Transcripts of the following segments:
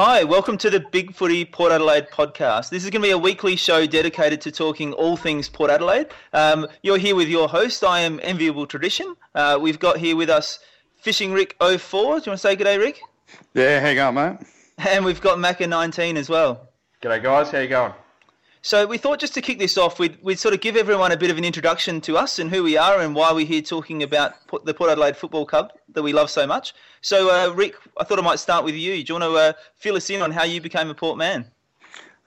Hi, welcome to the Big Footy Port Adelaide podcast. This is going to be a weekly show dedicated to talking all things Port Adelaide. Um, you're here with your host. I am Enviable Tradition. Uh, we've got here with us Fishing Rick 04. Do you want to say good day, Rick? Yeah, how you going, mate? And we've got Macca 19 as well. G'day, guys. How you going? So we thought just to kick this off, we'd, we'd sort of give everyone a bit of an introduction to us and who we are and why we're here talking about the Port Adelaide Football Club that we love so much. So, uh, Rick, I thought I might start with you. Do you want to uh, fill us in on how you became a Port man?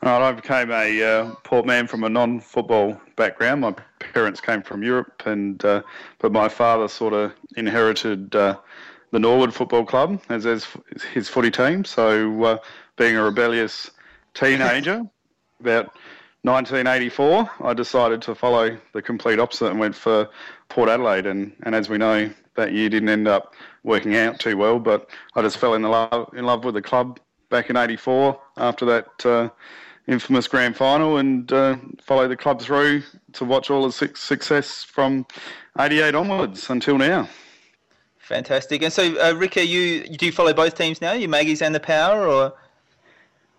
Right, I became a uh, Port man from a non-football background. My parents came from Europe, and uh, but my father sort of inherited uh, the Norwood Football Club as, as his footy team. So, uh, being a rebellious teenager, about 1984, I decided to follow the complete opposite and went for Port Adelaide. And, and as we know, that year didn't end up working out too well, but I just fell in love, in love with the club back in 84 after that uh, infamous grand final and uh, followed the club through to watch all the success from 88 onwards until now. Fantastic. And so, uh, Rick, you do you follow both teams now? You Maggies and the Power, or?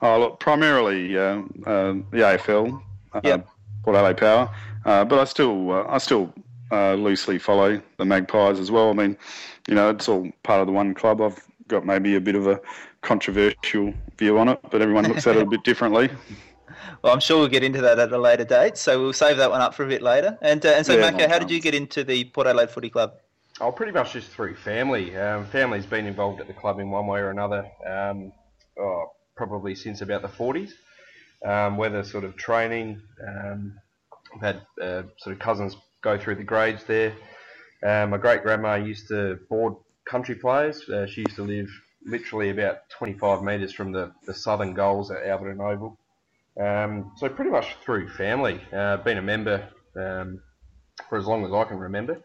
Oh, look, primarily uh, uh, the AFL, uh, yep. Port Adelaide Power, uh, but I still uh, I still uh, loosely follow the Magpies as well. I mean, you know, it's all part of the one club. I've got maybe a bit of a controversial view on it, but everyone looks at it a bit differently. Well, I'm sure we'll get into that at a later date, so we'll save that one up for a bit later. And and so, yeah, Macca, how did you get into the Port Adelaide Footy Club? Oh, pretty much just through family. Um, family's been involved at the club in one way or another. Um, oh, probably since about the 40s. Um, whether sort of training, um, I've had uh, sort of cousins go through the grades there. Uh, my great grandma used to board country players. Uh, she used to live literally about 25 metres from the, the southern goals at Alberton Oval. Um, so pretty much through family. Uh, been a member um, for as long as I can remember.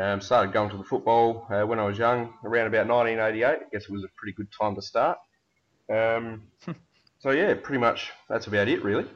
Um, started going to the football uh, when I was young, around about 1988. I guess it was a pretty good time to start. Um, so yeah, pretty much that's about it, really.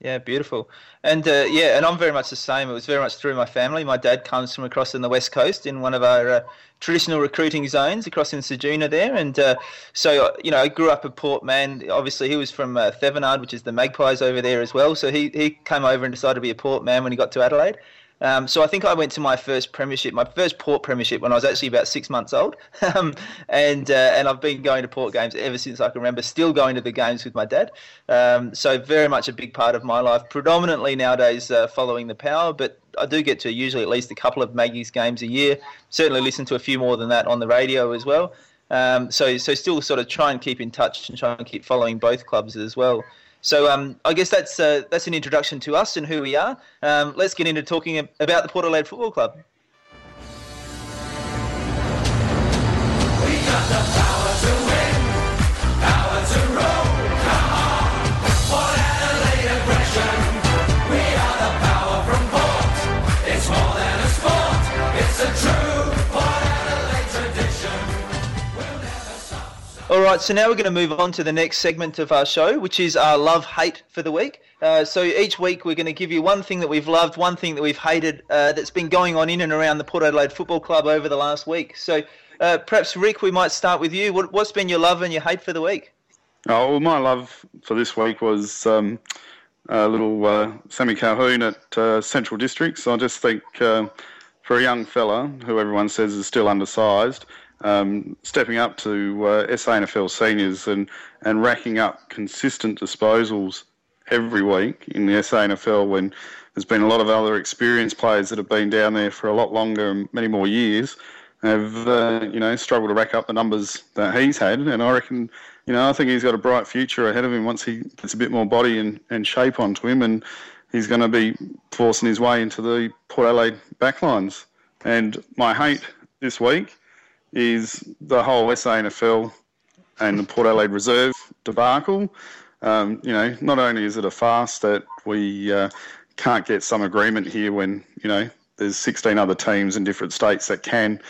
Yeah, beautiful. And uh, yeah, and I'm very much the same. It was very much through my family. My dad comes from across in the west coast in one of our uh, traditional recruiting zones across in Ceduna there. And uh, so, uh, you know, I grew up a Port man. Obviously, he was from uh, Thevenard, which is the Magpies over there as well. So he, he came over and decided to be a Port man when he got to Adelaide. Um, so I think I went to my first premiership, my first Port premiership when I was actually about six months old, um, and uh, and I've been going to Port games ever since I can remember. Still going to the games with my dad. Um, so very much a big part of my life. Predominantly nowadays uh, following the power, but I do get to usually at least a couple of Maggie's games a year. Certainly listen to a few more than that on the radio as well. Um, so so still sort of try and keep in touch and try and keep following both clubs as well. So um, I guess that's uh, that's an introduction to us and who we are. Um, let's get into talking about the Port Adelaide Football Club. Right, so now we're going to move on to the next segment of our show, which is our love hate for the week. Uh, so each week we're going to give you one thing that we've loved, one thing that we've hated uh, that's been going on in and around the Port Adelaide Football Club over the last week. So uh, perhaps, Rick, we might start with you. What, has been your love and your hate for the week? Oh, well, my love for this week was um, a little uh, Sammy Colquhoun at uh, Central Districts. I just think uh, for a young fella who everyone says is still undersized, um, stepping up to uh, seniors and, and racking up consistent disposals every week in the SANFL when there's been a lot of other experienced players that have been down there for a lot longer and many more years have uh, you know struggled to rack up the numbers that he's had. And I reckon you know I think he's got a bright future ahead of him once he gets a bit more body and, and shape onto him and he's going to be forcing his way into the Port Adelaide backlines. And my hate this week is the whole SANFL and the Port Adelaide Reserve debacle. Um, you know, not only is it a farce that we uh, can't get some agreement here when, you know, there's 16 other teams in different states that can,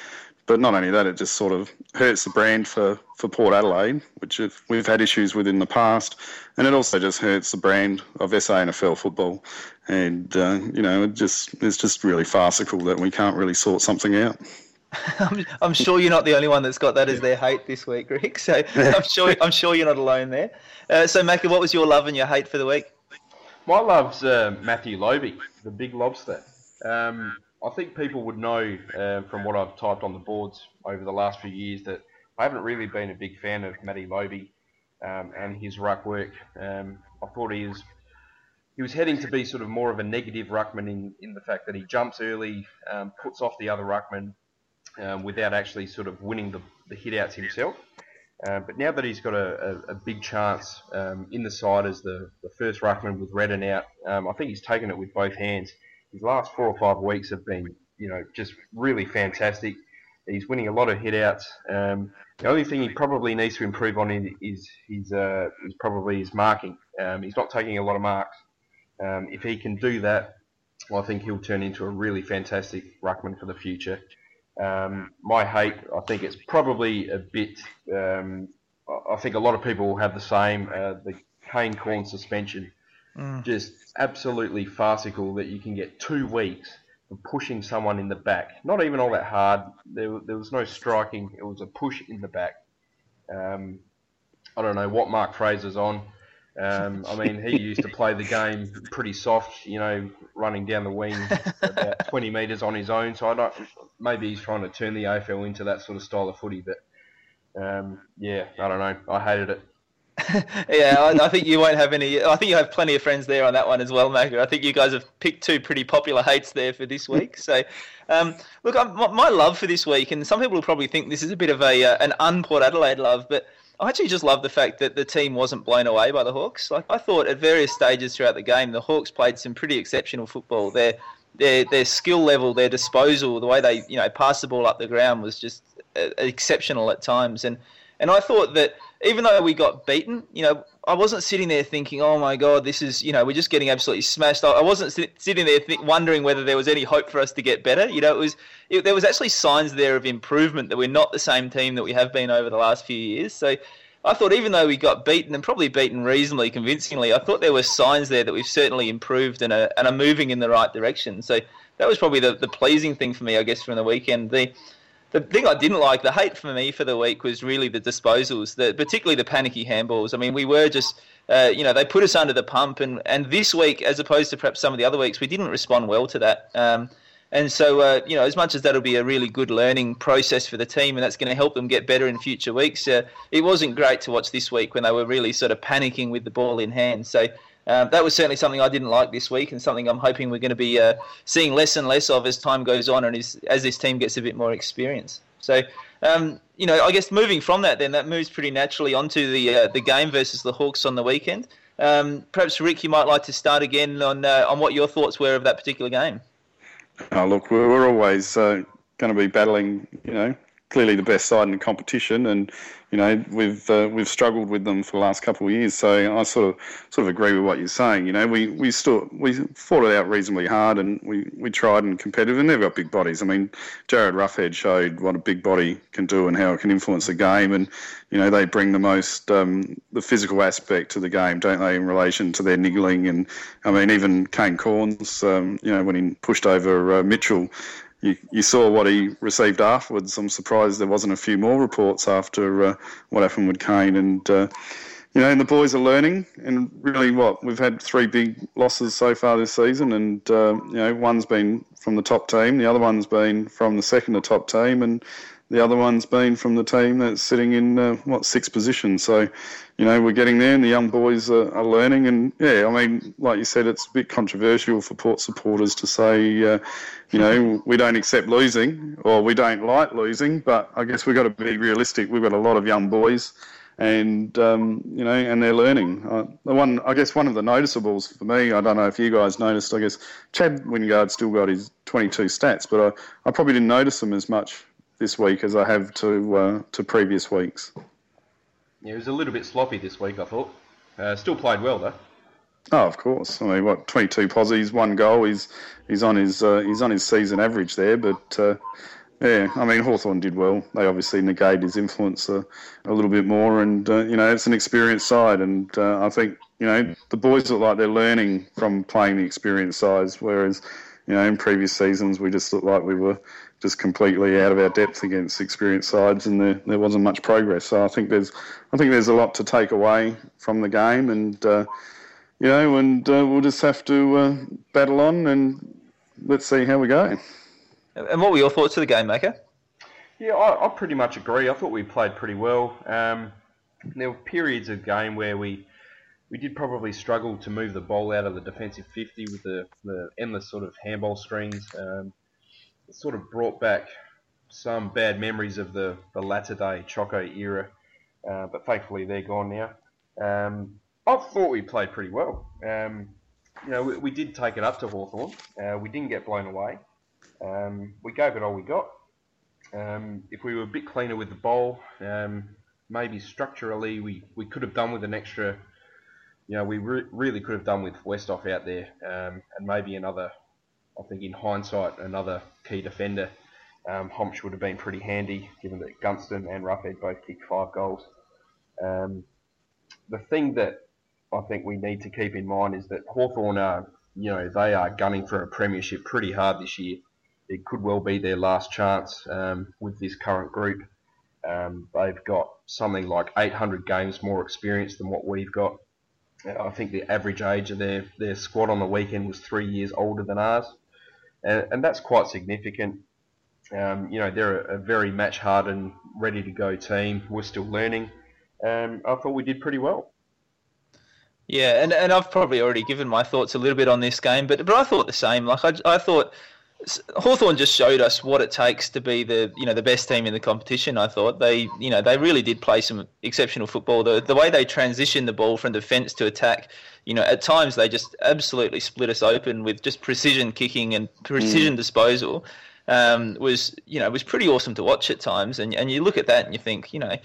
but not only that, it just sort of hurts the brand for, for Port Adelaide, which we've had issues with in the past, and it also just hurts the brand of SANFL football. And, uh, you know, it just it's just really farcical that we can't really sort something out. I'm, I'm, sure you're not the only one that's got that as their hate this week, Rick. So I'm sure I'm sure you're not alone there. Uh, so, Macca, what was your love and your hate for the week? My love's uh, Matthew Lobbe, the big lobster. Um, I think people would know uh, from what I've typed on the boards over the last few years that I haven't really been a big fan of Matty Lobbe um, and his ruck work. Um, I thought he was he was heading to be sort of more of a negative ruckman in, in the fact that he jumps early, um, puts off the other ruckman um, without actually sort of winning the, the hit outs himself. Uh, but now that he's got a, a, a big chance um, in the side as the, the first ruckman with Redden out, um, I think he's taken it with both hands. His last four or five weeks have been, you know, just really fantastic. He's winning a lot of hit outs. Um, the only thing he probably needs to improve on is his, uh, is probably his marking. Um, he's not taking a lot of marks. Um, if he can do that, well, I think he'll turn into a really fantastic ruckman for the future. Um, my hate, I think it's probably a bit. Um, I think a lot of people have the same. Uh, the Kane Cornes suspension, mm. just absolutely farcical that you can get two weeks of pushing someone in the back. Not even all that hard. There, there was no striking. It was a push in the back. Um, I don't know what Mark Fraser's on. Um, I mean, he used to play the game pretty soft, you know, running down the wing about 20 metres on his own. So I don't. Maybe he's trying to turn the AFL into that sort of style of footy. But um, yeah, I don't know. I hated it. yeah, I, I, think you won't have any. I think you have plenty of friends there on that one as well, Macca. I think you guys have picked two pretty popular hates there for this week. So, um, look, my, my, love for this week, and some people will probably think this is a bit of a uh, an un-Port Adelaide love, but I actually just love the fact that the team wasn't blown away by the Hawks. Like I thought at various stages throughout the game, the Hawks played some pretty exceptional football. Their their their skill level, their disposal, the way they you know pass the ball up the ground was just uh, exceptional at times. And and I thought that even though we got beaten, you know, I wasn't sitting there thinking, "Oh my God, this is you know we're just getting absolutely smashed." I wasn't sitting there th- wondering whether there was any hope for us to get better. You know, it was it, there was actually signs there of improvement that we're not the same team that we have been over the last few years. So I thought even though we got beaten and probably beaten reasonably convincingly, I thought there were signs there that we've certainly improved and are, and are moving in the right direction. So that was probably the, the pleasing thing for me, I guess, from the weekend. The the thing I didn't like, the hate for me for the week was really the disposals, the, particularly the panicky handballs. I mean, we were just, uh, you know, they put us under the pump, and, and this week, as opposed to perhaps some of the other weeks, we didn't respond well to that. Um, and so, uh, you know, as much as that'll be a really good learning process for the team, and that's going to help them get better in future weeks, uh, it wasn't great to watch this week when they were really sort of panicking with the ball in hand. So um, that was certainly something I didn't like this week, and something I'm hoping we're going to be uh, seeing less and less of as time goes on, and as, as this team gets a bit more experience. So, um, you know, I guess moving from that, then that moves pretty naturally onto the uh, the game versus the Hawks on the weekend. Um, perhaps Rick, you might like to start again on uh, on what your thoughts were of that particular game. Oh, look, we're always uh, going to be battling, you know, clearly the best side in the competition, and you know we've uh, we've struggled with them for the last couple of years. So I sort of sort of agree with what you're saying. You know, we we still we fought it out reasonably hard, and we, we tried and competitive, and they've got big bodies. I mean, Jarryd Roughead showed what a big body can do and how it can influence the game, and you know they bring the most um, the physical aspect to the game, don't they, in relation to their niggling and I mean even Kane Cornes, um, you know when he pushed over uh, Mitchell you, you saw what he received afterwards. I'm surprised there wasn't a few more reports after uh, what happened with Kane. And, uh, you know, and the boys are learning. And really, what? We've had three big losses so far this season. And, uh, you know, one's been from the top team, the other one's been from the second to top team. And, the other one's been from the team that's sitting in uh, what sixth position. So, you know, we're getting there, and the young boys are, are, learning. And yeah, I mean, like you said, it's a bit controversial for Port supporters to say, uh, you know, we don't accept losing or we don't like losing. But I guess we've got to be realistic. We've got a lot of young boys. And um, you know, and they're learning. Uh, the one, I guess, one of the noticeables for me, I don't know if you guys noticed. I guess Chad Wingard still got his 22 stats, but I, I probably didn't notice them as much this week as I have to uh, to previous weeks. Yeah, it was a little bit sloppy this week. I thought. Uh, still played well though. Oh, of course. I mean, what twenty-two posies, one goal. He's he's on his uh, he's on his season average there. But uh, yeah, I mean, Hawthorn did well. They obviously negated his influence a, a little bit more, and uh, you know, it's an experienced side, and uh, I think you know the boys look like they're learning from playing the experienced sides, whereas you know, in previous seasons we just looked like we were just completely out of our depth against experienced sides, and there, there wasn't much progress. So I think there's I think there's a lot to take away from the game, and uh, you know, and uh, we'll just have to uh, battle on, and let's see how we go. And what were your thoughts of the game, Macca? Yeah, I, I pretty much agree. I thought we played pretty well. Um, there were periods of game where we we did probably struggle to move the ball out of the defensive 50 with the, the endless sort of handball strings. Um, it sort of brought back some bad memories of the, the latter day Choco era, uh, but thankfully they're gone now. Um, I thought we played pretty well. Um, you know, we, we, did take it up to Hawthorn. Uh, we didn't get blown away. Um, we gave it all we got. Um, if we were a bit cleaner with the ball, um, maybe structurally we, we could have done with an extra you know, we re- really could have done with Westhoff out there, um, and maybe another. I think in hindsight, another key defender. Um, Hombsch would have been pretty handy, given that Gunston and Roughead both kicked five goals. Um, the thing that I think we need to keep in mind is that Hawthorn are, you know, they are gunning for a premiership pretty hard this year. It could well be their last chance um, with this current group. Um, they've got something like 800 games more experience than what we've got. I think the average age of their, their squad on the weekend was three years older than ours, and, and that's quite significant. Um, you know, they're a, a, very match hardened, ready to go team. We're still learning. Um, I thought we did pretty well. Yeah, and, and I've probably already given my thoughts a little bit on this game, but but I thought the same. Like I, I thought Hawthorn just showed us what it takes to be the you know the best team in the competition. I thought they you know they really did play some exceptional football. The the way they transitioned the ball from defence to attack, you know, at times they just absolutely split us open with just precision kicking and precision mm. disposal. Um, was you know was pretty awesome to watch at times. And and you look at that and you think you know,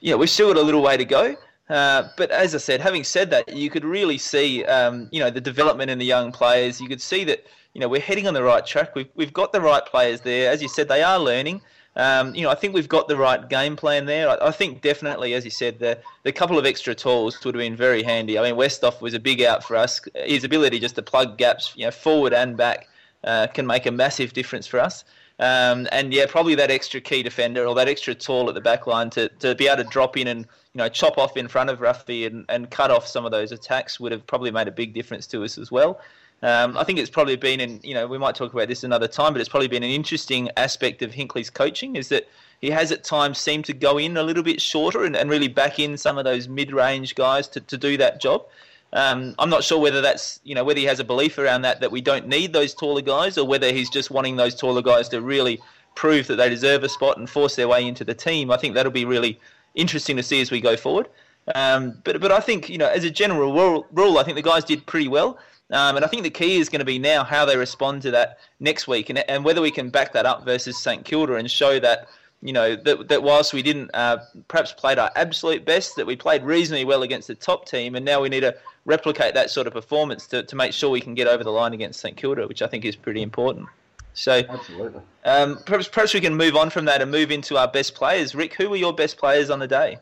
yeah, we've still got a little way to go. Uh, but as I said, having said that, you could really see, um, you know, the development in the young players. You could see that, you know, we're heading on the right track. We've, we've got the right players there. As you said, they are learning. Um, you know, I think we've got the right game plan there. I, I, think definitely, as you said, the, the couple of extra tools would have been very handy. I mean, Westhoff was a big out for us. His ability just to plug gaps, you know, forward and back, uh, can make a massive difference for us. Um, and yeah, probably that extra key defender or that extra tall at the back line to, to be able to drop in and you know chop off in front of Ruffy and, and cut off some of those attacks would have probably made a big difference to us as well. Um, I think it's probably been, in, you know, we might talk about this another time, but it's probably been an interesting aspect of Hinkley's coaching is that he has at times seemed to go in a little bit shorter and, and really back in some of those mid-range guys to, to do that job. Um, I'm not sure whether that's, you know, whether he has a belief around that, that we don't need those taller guys or whether he's just wanting those taller guys to really prove that they deserve a spot and force their way into the team. I think that'll be really interesting to see as we go forward. Um, but but I think you know as a general rule I think the guys did pretty well. Um, and I think the key is going to be now how they respond to that next week, and, and whether we can back that up versus St Kilda and show that you know that, that whilst we didn't uh, perhaps played our absolute best, that we played reasonably well against the top team, and now we need to replicate that sort of performance to, to make sure we can get over the line against St Kilda, which I think is pretty important. So, absolutely. Um, perhaps, perhaps we can move on from that and move into our best players. Rick, who were your best players on the day?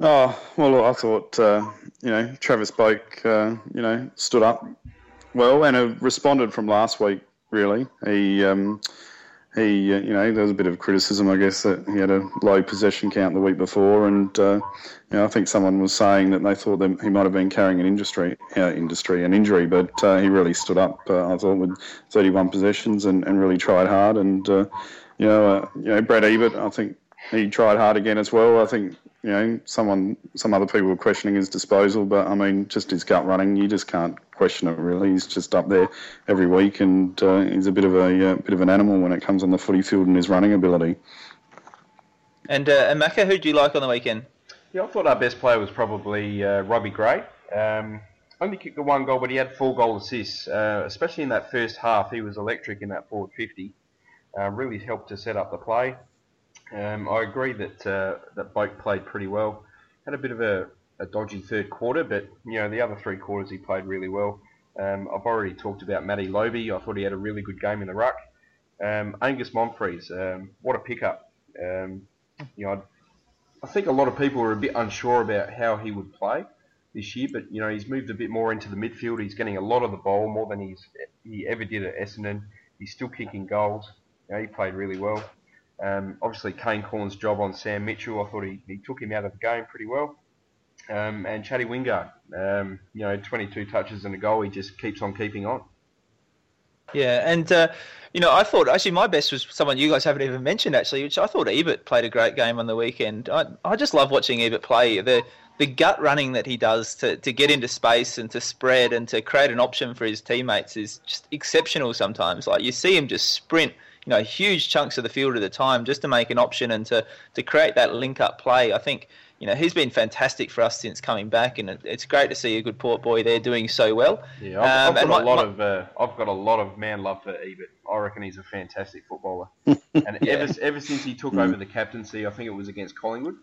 Oh well, I thought uh, you know Travis Boak, uh, you know, stood up well and responded from last week. Really, he um, he, uh, you know, there was a bit of criticism, I guess, that he had a low possession count the week before, and uh, you know, I think someone was saying that they thought that he might have been carrying an industry, uh, industry, an injury, but uh, he really stood up. Uh, I thought with 31 possessions and, and really tried hard, and uh, you know, you know, Brad Ebert, I think he tried hard again as well. I think you know, someone, some other people were questioning his disposal, but I mean, just his gut running, you just can't question it really. He's just up there every week, and uh, he's a bit of a uh, bit of an animal when it comes on the footy field and his running ability. And uh, Amaka, who do you like on the weekend? Yeah, I thought our best player was probably uh, Robbie Gray. Um, only kicked the one goal, but he had four goal assists, uh, especially in that first half. He was electric in that forward 50. Uh, really helped to set up the play. Um, I agree that uh, that Boak played pretty well. Had a bit of a, a, dodgy third quarter, but you know the other three quarters he played really well. Um, I've already talked about Matty Lobbe. I thought he had a really good game in the ruck. Um, Angus Monfries, um, what a pickup. Um, you know, I think a lot of people were a bit unsure about how he would play. this year, but you know he's moved a bit more into the midfield. He's getting a lot of the ball more than he's he ever did at Essendon. He's still kicking goals. You know, he played really well. Um, obviously, Kane Cornes' job on Sam Mitchell, I thought he, he took him out of the game pretty well. Um, and Chatty Wingard, um, you know, 22 touches and a goal. He just keeps on keeping on. Yeah, and uh, you know, I thought actually my best was someone you guys haven't even mentioned actually, which I thought Ebert played a great game on the weekend. I I just love watching Ebert play. The the gut running that he does to, to get into space and to spread and to create an option for his teammates is just exceptional sometimes. Like you see him just sprint, you know, huge chunks of the field at a time just to make an option and to, to create that link up play. I think you know, he's been fantastic for us since coming back, and it's great to see a good Port boy there doing so well. Yeah, I've, um, I've got a lot my, of uh, I've got a lot of man love for Ebert. I reckon he's a fantastic footballer, and yeah. ever ever since he took over the captaincy, I think it was against Collingwood.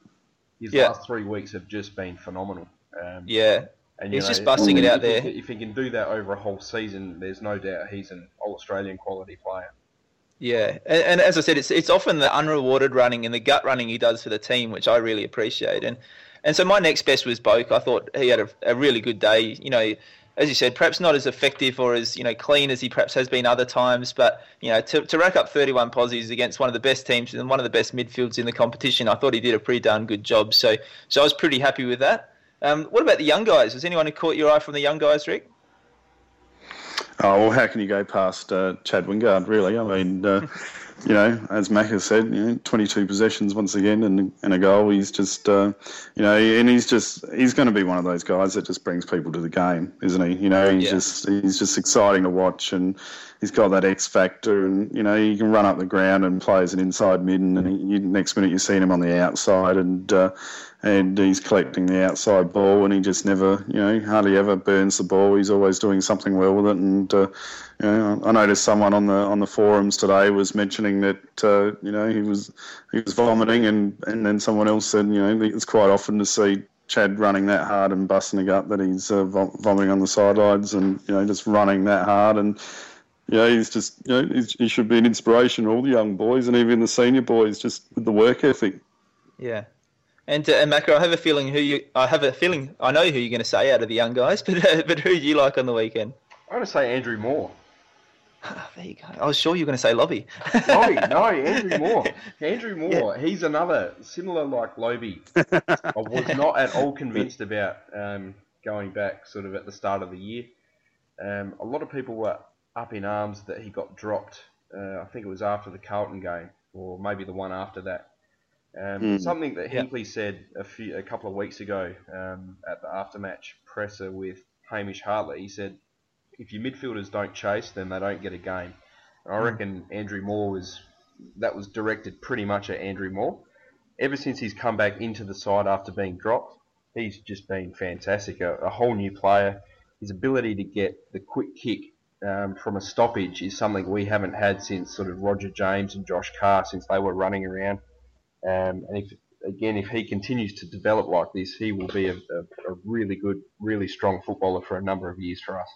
His yeah. last three weeks have just been phenomenal. Um, yeah, and he's know, just busting it out there. if he can do that over a whole season, there's no doubt he's an all Australian quality player. Yeah, and, and, as I said, it's it's often the unrewarded running and the gut running he does for the team, which I really appreciate. And and so my next best was Boak. I thought he had a, a really good day. You know, as you said, perhaps not as effective or as you know clean as he perhaps has been other times, but you know to, to rack up 31 posies against one of the best teams and one of the best midfields in the competition, I thought he did a pretty darn good job. So so I was pretty happy with that. Um, what about the young guys? Was anyone who caught your eye from the young guys, Rick? Oh well, how can you go past uh, Chad Wingard? Really, I mean, uh, you know, as Mac has said, you know, 22 possessions once again and, and a goal. He's just, uh, you know, and he's just he's going to be one of those guys that just brings people to the game, isn't he? You know, he's yeah. just he's just exciting to watch and he's got that X factor, and you know he can run up the ground and play as an inside mid, and he, next minute you're seeing him on the outside, and uh, and he's collecting the outside ball, and he just never, you know, hardly ever burns the ball. He's always doing something well with it, and uh, you know, I noticed someone on the on the forums today was mentioning that uh, you know he was he was vomiting, and and then someone else said, you know, it's quite often to see Chad running that hard and busting a gut that he's uh, vomiting on the sidelines and you know just running that hard and yeah, he's just you know he should be an inspiration to all the young boys and even the senior boys just with the work ethic. Yeah, and uh, and Macca, I have a feeling who you I have a feeling I know who you're going to say out of the young guys, but uh, but who do you like on the weekend? I'm going to say Andrew Moore. there you go. I was sure you were going to say Lobby. Lobby, no, Andrew Moore. Andrew Moore. Yeah. He's another similar like Lobby. I was not at all convinced about um, going back sort of at the start of the year. Um, a lot of people were up in arms that he got dropped. Uh, I think it was after the Carlton game, or maybe the one after that. Um, mm. Something that Hinkley said a few, a couple of weeks ago um, at the aftermatch presser with Hamish Hartlett. He said, "If your midfielders don't chase, then they don't get a game." And I mm. reckon Andrew Moore was that was directed pretty much at Andrew Moore. Ever since he's come back into the side after being dropped, he's just been fantastic. A, a whole new player. His ability to get the quick kick um, from a stoppage is something we haven't had since sort of Roger James and Josh Carr since they were running around. Um, and if again, if he continues to develop like this, he will be a, a, a really good, really strong footballer for a number of years for us.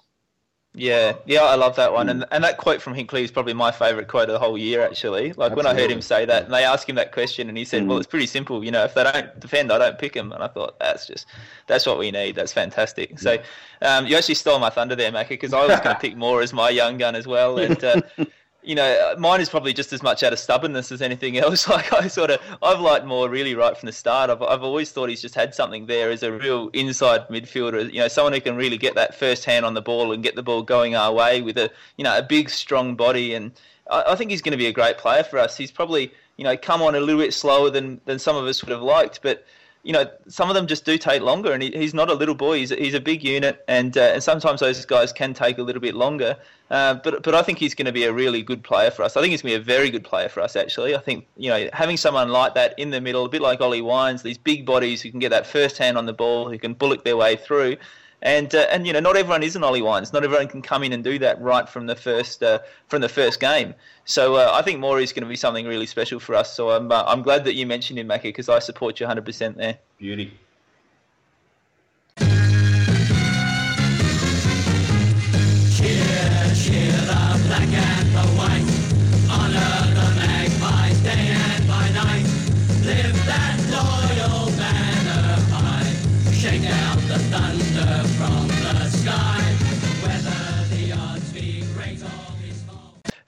Yeah, yeah, I love that one, and and that quote from Hinkley is probably my favourite quote of the whole year. Actually, like Absolutely. when I heard him say that, and they asked him that question, and he said, mm. "Well, it's pretty simple. You know, if they don't defend, I don't pick them." And I thought that's just that's what we need. That's fantastic. So, um, you actually stole my thunder there, Macca, because I was going to pick Moore as my young gun as well, and. Uh, you know, uh, mine is probably just as much out of stubbornness as anything else. Like I sort of, I've liked Moore really right from the start. I've, I've always thought he's just had something there as a real inside midfielder. You know, someone who can really get that first hand on the ball and get the ball going our way with a, you know, a big strong body. And I, I think he's going to be a great player for us. He's probably, you know, come on a little bit slower than than some of us would have liked, but you know, some of them just do take longer, and he, he's not a little boy. He's he's a big unit, and uh, and sometimes those guys can take a little bit longer. Uh, but but I think he's going to be a really good player for us. I think he's going to be a very good player for us. Actually, I think you know having someone like that in the middle, a bit like Ollie Wines, these big bodies who can get that first hand on the ball, who can bullock their way through. And uh, and you know not everyone is an Ollie Wines. Not everyone can come in and do that right from the first uh, from the first game. So uh, I think Maury is going to be something really special for us. So I'm uh, I'm glad that you mentioned him, Mackie, because I support you 100% there. Beauty.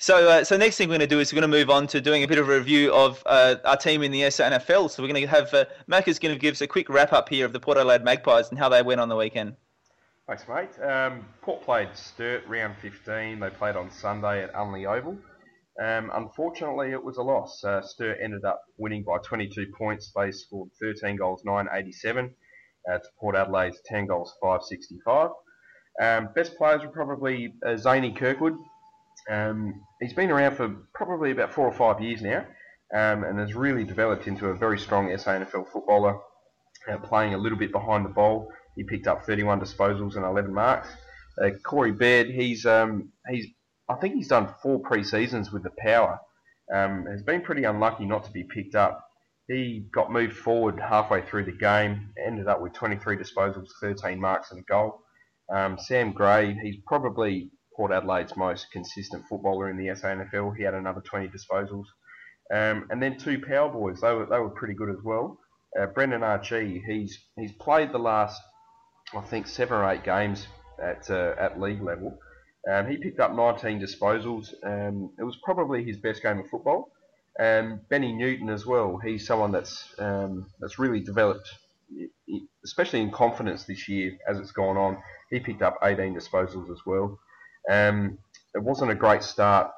So, uh, so next thing we're going to do is we're going to move on to doing a bit of a review of uh, our team in the SANFL. So we're going to have uh, Mac is going to give us a quick wrap up here of the Port Adelaide Magpies and how they went on the weekend. Thanks, mate. Um, Port played Sturt round 15. They played on Sunday at Unley Oval. Um, unfortunately, it was a loss. Uh, Sturt ended up winning by 22 points. They scored 13 goals, 987 uh, to Port Adelaide's 10 goals, 565. Um, best players were probably uh, Zany Kirkwood, um, he's been around for probably about four or five years now um, and has really developed into a very strong SANFL footballer, uh, playing a little bit behind the ball. He picked up 31 disposals and 11 marks. Uh, Corey Baird, he's um, he's I think he's done four pre-seasons with the Power. Um, has been pretty unlucky not to be picked up. He got moved forward halfway through the game, ended up with 23 disposals, 13 marks and a goal. Um, Sam Gray, he's probably Port Adelaide's most consistent footballer in the SANFL. He had another 20 disposals. Um, and then two power boys, they were, they were pretty good as well. Uh, Brendan Archie, he's he's played the last, I think, seven or eight games at uh, at league level. Um, he picked up 19 disposals. Um, it was probably his best game of football. Um, Benny Newton as well. He's someone that's um, that's really developed, especially in confidence this year as it's gone on. He picked up 18 disposals as well. Um, it wasn't a great start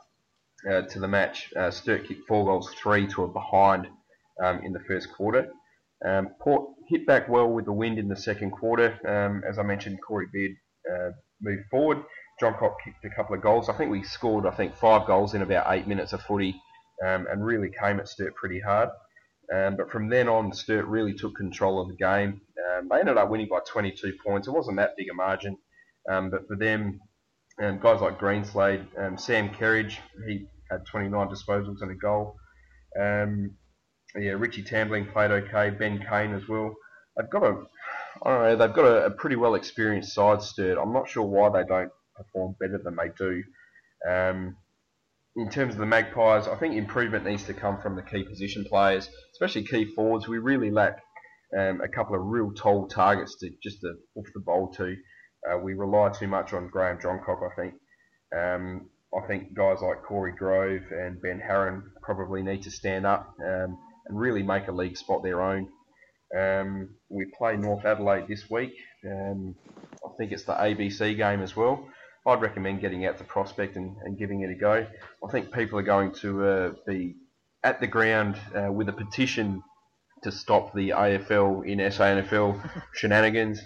uh, to the match. Uh, Sturt kicked four goals, three to a behind um, in the first quarter. Um, Port hit back well with the wind in the second quarter. Um, as I mentioned, Corey Baird uh, moved forward. Johncock kicked a couple of goals. I think we scored, I think, five goals in about eight minutes of footy um, and really came at Sturt pretty hard. Um, but from then on, Sturt really took control of the game. Um, they ended up winning by 22 points. It wasn't that big a margin, but for them, um, guys like Greenslade, um, Sam Kerridge, he had 29 disposals and a goal. Um, yeah, Richie Tambling played okay. Ben Kane as well. They've got a, I don't know, they've got a, a pretty well experienced side Sturt. I'm not sure why they don't perform better than they do. Um, in terms of the Magpies, I think improvement needs to come from the key position players, especially key forwards. We really lack um, a couple of real tall targets to just to off the ball to. Uh, we rely too much on Graham Johncock, I think. Um, I think guys like Corey Grove and Ben Harron probably need to stand up um, and really make a league spot their own. Um, we play North Adelaide this week. Um, I think it's the ABC game as well. I'd recommend getting out to Prospect and, and giving it a go. I think people are going to uh, be at the ground uh, with a petition to stop the AFL in SANFL shenanigans.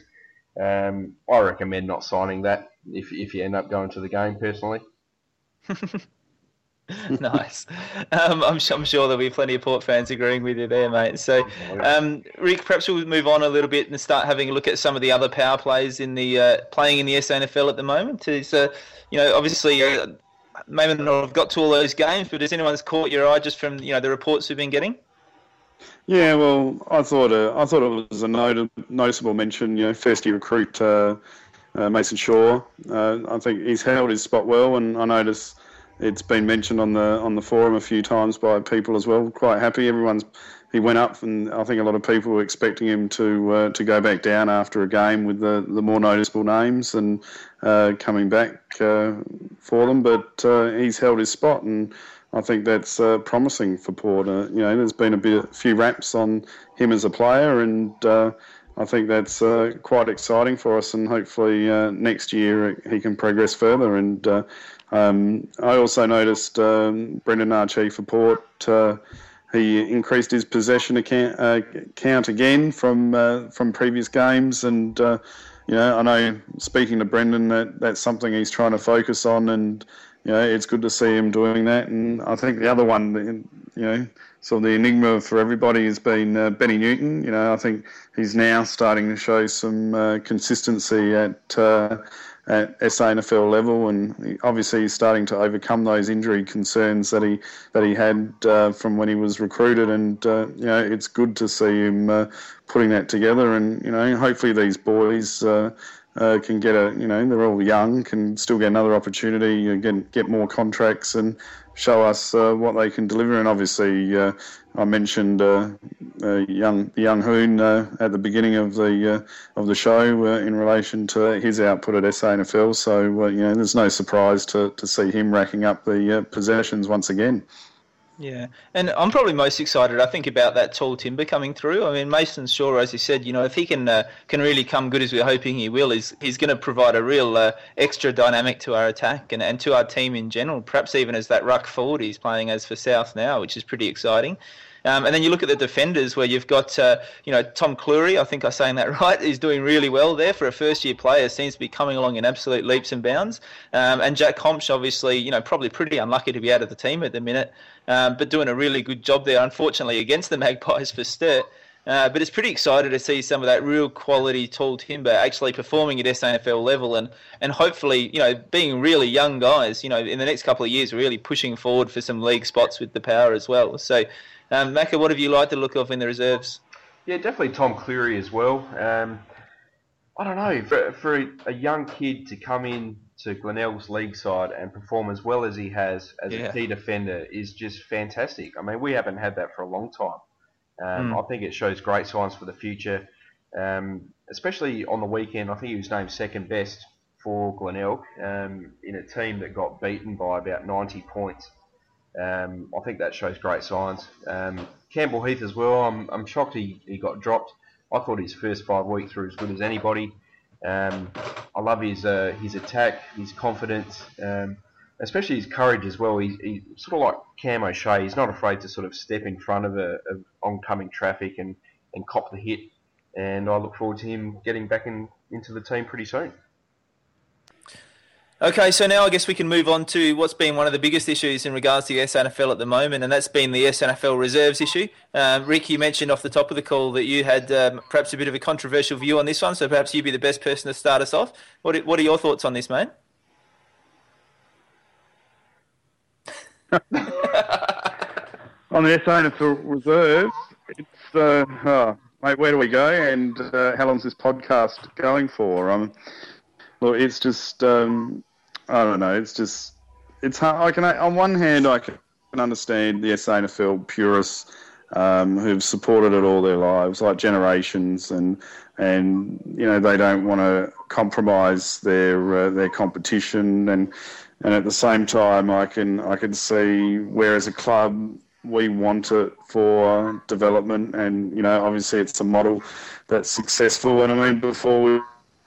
Um, I recommend not signing that if, if you end up going to the game personally. nice. Um, I'm, I'm, sure there'll be plenty of Port fans agreeing with you there, mate. So, um, Rick, perhaps we'll move on a little bit and start having a look at some of the other power plays in the uh, playing in the SANFL at the moment. Is uh, you know, obviously, uh, maybe not have got to all those games, but has anyone's caught your eye just from you know the reports we've been getting? Yeah, well, I thought uh, I thought it was a not- noticeable mention. You know, first year recruit uh, uh, Mason Shaw. Uh, I think he's held his spot well, and I notice it's been mentioned on the on the forum a few times by people as well. Quite happy. Everyone's he went up, and I think a lot of people were expecting him to uh, to go back down after a game with the, the more noticeable names and uh, coming back for them. But he's held his spot, and I think that's uh, promising for Porter. You know, there's been a bit, a few raps on him as a player, and uh, I think that's uh, quite exciting for us. And hopefully uh, next year he can progress further. And uh, um, I also noticed um, Brendan Archie for Port. Uh, he increased his possession account, count again from from previous games, and you know I know speaking to Brendan that that's something he's trying to focus on and you know, it's good to see him doing that. And I think the other one, you know, sort of the enigma for everybody has been uh, Benny Newton. You know, I think he's now starting to show some uh, consistency at uh, at SANFL level, and obviously he's starting to overcome those injury concerns that he that he had uh, from when he was recruited. And uh, you know, it's good to see him uh, putting that together. And you know, hopefully these boys uh, can get a, you know, they're all young, can still get another opportunity, get get more contracts, and show us uh, what they can deliver. And obviously, uh, I mentioned uh young young Hoon uh, at the beginning of the uh, of the show in relation to his output at SANFL. So you know, there's no surprise to, to see him racking up the possessions once again. Yeah, and I'm probably most excited. I think about that tall timber coming through. I mean, Mason Shaw, as you said, you know, if he can uh, can really come good as we're hoping he will, is he's going to provide a real uh, extra dynamic to our attack and, and to our team in general. Perhaps even as that ruck forward he's playing as for South now, which is pretty exciting. Um, and then you look at the defenders where you've got, uh, you know, Tom Clurey, I think I'm saying that right, He's doing really well there for a first year player, seems to be coming along in absolute leaps and bounds. Um, and Jack Hombsch, obviously, you know, probably pretty unlucky to be out of the team at the minute, um, but doing a really good job there, unfortunately, against the Magpies for Sturt. Uh, but it's pretty excited to see some of that real quality tall timber actually performing at SANFL level and, and hopefully, you know, being really young guys, you know, in the next couple of years, really pushing forward for some league spots with the power as well. So um, Macca, what have you liked to look of in the reserves? Yeah, definitely Tom Clurey as well. Um, I don't know, for, for a, a, young kid to come in to Glenelg's league side and perform as well as he has as yeah. a key defender is just fantastic. I mean, we haven't had that for a long time. Um, mm. I think it shows great signs for the future, um, especially on the weekend. I think he was named second best for Glenelg um, in a team that got beaten by about 90 points. Um, I think that shows great signs. Um, Campbell Heath as well. I'm, I'm shocked he, he got dropped. I thought his first five weeks were as good as anybody. Um, I love his uh, his attack, his confidence, um, especially his courage as well. He's, sort of like Cam O'Shea. He's not afraid to sort of step in front of a, of oncoming traffic and, and cop the hit. And I look forward to him getting back in, into the team pretty soon. Okay, so now I guess we can move on to what's been one of the biggest issues in regards to the SANFL at the moment, and that's been the SANFL reserves issue. Um, Rick, you mentioned off the top of the call that you had um, perhaps a bit of a controversial view on this one, so perhaps you'd be the best person to start us off. What what are your thoughts on this, mate? on the SANFL reserves, it's uh, oh, mate, where do we go, and uh, how long's this podcast going for? Um, look, it's just um, I don't know. It's just it's hard. I can on one hand I can understand the SANFL purists um, who've supported it all their lives, like generations, and and you know they don't want to compromise their uh, their competition, and and at the same time I can I can see where as a club we want it for development, and you know obviously it's a model that's successful, and I mean before we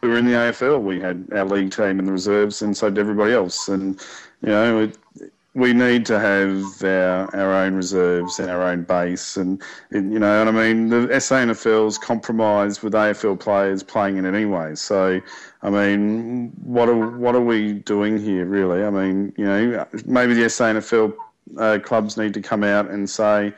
we were in the AFL. We had our league team in the reserves, and so did everybody else. And you know, it, we need to have our, our own reserves and our own base. And you know, and I mean, the SANFL's compromised with AFL players playing in it anyway. So, I mean, what are what are we doing here, really? I mean, you know, maybe the SANFL uh, clubs need to come out and say,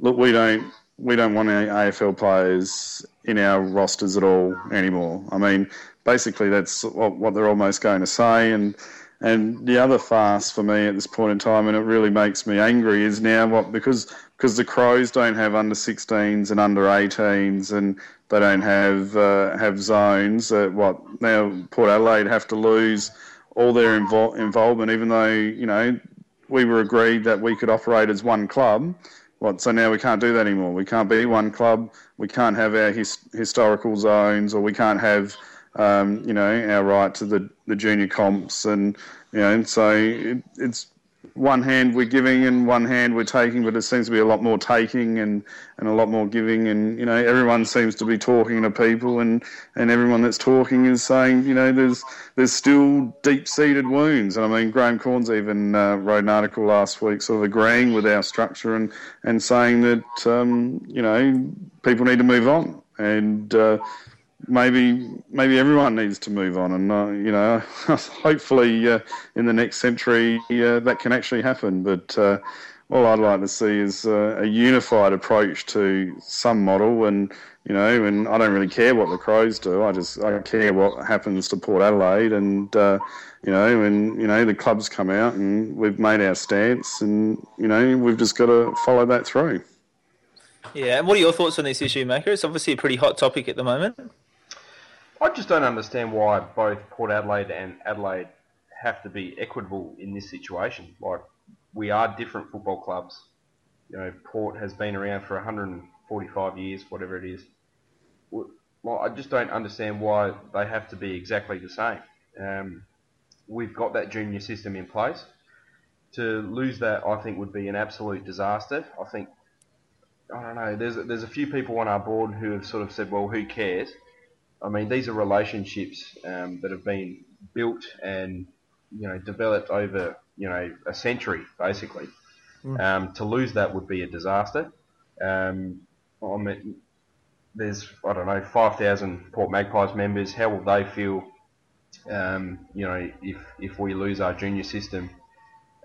look, we don't we don't want any AFL players in our rosters at all anymore. I mean, basically that's what, what they're almost going to say. And and the other farce for me at this point in time, and it really makes me angry, is now what because because the Crows don't have under 16s and under 18s, and they don't have uh, have zones. What now? Port Adelaide have to lose all their invo- involvement, even though you know we were agreed that we could operate as one club. What? So now we can't do that anymore. We can't be one club. We can't have our his, historical zones, or we can't have, um, you know, our right to the, the junior comps, and you know, and so it, it's one hand we're giving and one hand we're taking, but it seems to be a lot more taking and, and a lot more giving. And, you know, everyone seems to be talking to people and, and everyone that's talking is saying, you know, there's there's still deep seated wounds. And I mean, Graham Cornes even uh, wrote an article last week sort of agreeing with our structure and, and saying that, um, you know, people need to move on. And, uh, maybe maybe everyone needs to move on, and uh, you know, hopefully uh, in the next century uh, that can actually happen. But uh, all I'd like to see is uh, a unified approach to some model, and you know, and I don't really care what the Crows do. I just I care what happens to Port Adelaide, and uh, you know, and you know, the clubs come out and we've made our stance, and you know, we've just got to follow that through. Yeah, and what are your thoughts on this issue, Macca? It's obviously a pretty hot topic at the moment. I just don't understand why both Port Adelaide and Adelaide have to be equitable in this situation. Like, we are different football clubs. You know, Port has been around for 145 years, whatever it is. Well, I just don't understand why they have to be exactly the same. Um, we've got that junior system in place. To lose that, I think, would be an absolute disaster. I think, I don't know, there's, there's a few people on our board who have sort of said, well, who cares? I mean, these are relationships um, that have been built and, you know, developed over, you know, a century, basically. Mm. Um, to lose that would be a disaster. Um, I mean, there's I don't know 5,000 Port Magpies members. How will they feel? Um, you know, if if we lose our junior system,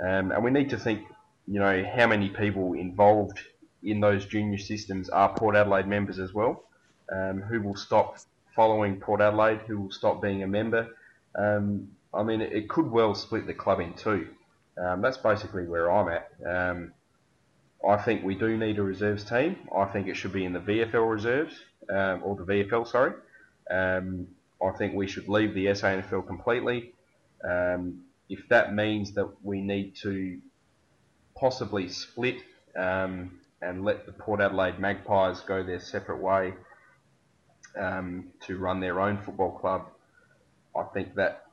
um, and we need to think, you know, how many people involved in those junior systems are Port Adelaide members as well. Um, who will stop following Port Adelaide? Who will stop being a member? Um, I mean, it, could well split the club in two. Um, that's basically where I'm at. Um, I think we do need a reserves team. I think it should be in the VFL reserves, um, or the VFL, sorry. Um, I think we should leave the SANFL completely. Um, if that means that we need to possibly split and let the Port Adelaide Magpies go their separate way um, to run their own football club, I think that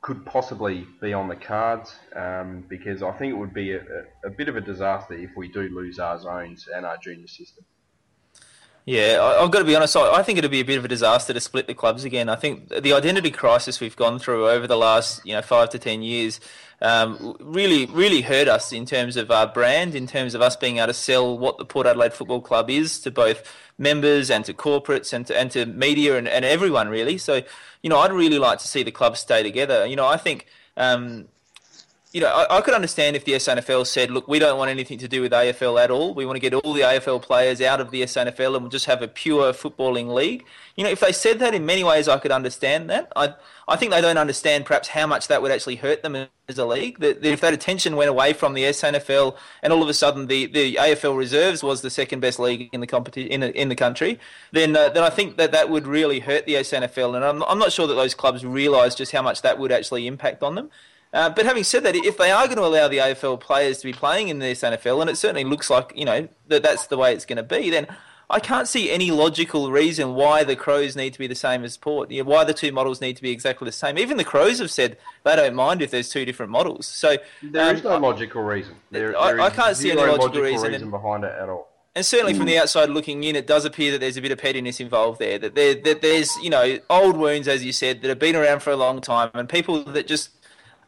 could possibly be on the cards um, because I think it would be a, a, bit of a disaster if we do lose our zones and our junior system. Yeah, I've got to be honest. I think it'd be a bit of a disaster to split the clubs again. I think the identity crisis we've gone through over the last, you know, five to ten years, um, really, really hurt us in terms of our brand, in terms of us being able to sell what the Port Adelaide Football Club is to both members and to corporates and to, and to media and, and everyone really. So, you know, I'd really like to see the club stay together. You know, I think. Um, you know, I, I, could understand if the SANFL said, look, we don't want anything to do with AFL at all. We want to get all the AFL players out of the SANFL and we'll just have a pure footballing league. You know, if they said that in many ways, I could understand that. I, I think they don't understand perhaps how much that would actually hurt them as a league. That, that if that attention went away from the SANFL and all of a sudden the, the AFL reserves was the second best league in the competi- in, in the country, then uh, then I think that that would really hurt the SANFL. And I'm, I'm not sure that those clubs realise just how much that would actually impact on them. Uh, but having said that, if they are going to allow the AFL players to be playing in this NFL, and it certainly looks like you know that that's the way it's going to be, then I can't see any logical reason why the Crows need to be the same as Port. You know, why the two models need to be exactly the same. Even the Crows have said they don't mind if there's two different models. So there um, is no logical reason. There, I, I, can't see any logical, logical reason, reason behind it at all. And certainly from the outside looking in, it does appear that there's a bit of pettiness involved there. That there, that there's you know old wounds, as you said, that have been around for a long time, and people that just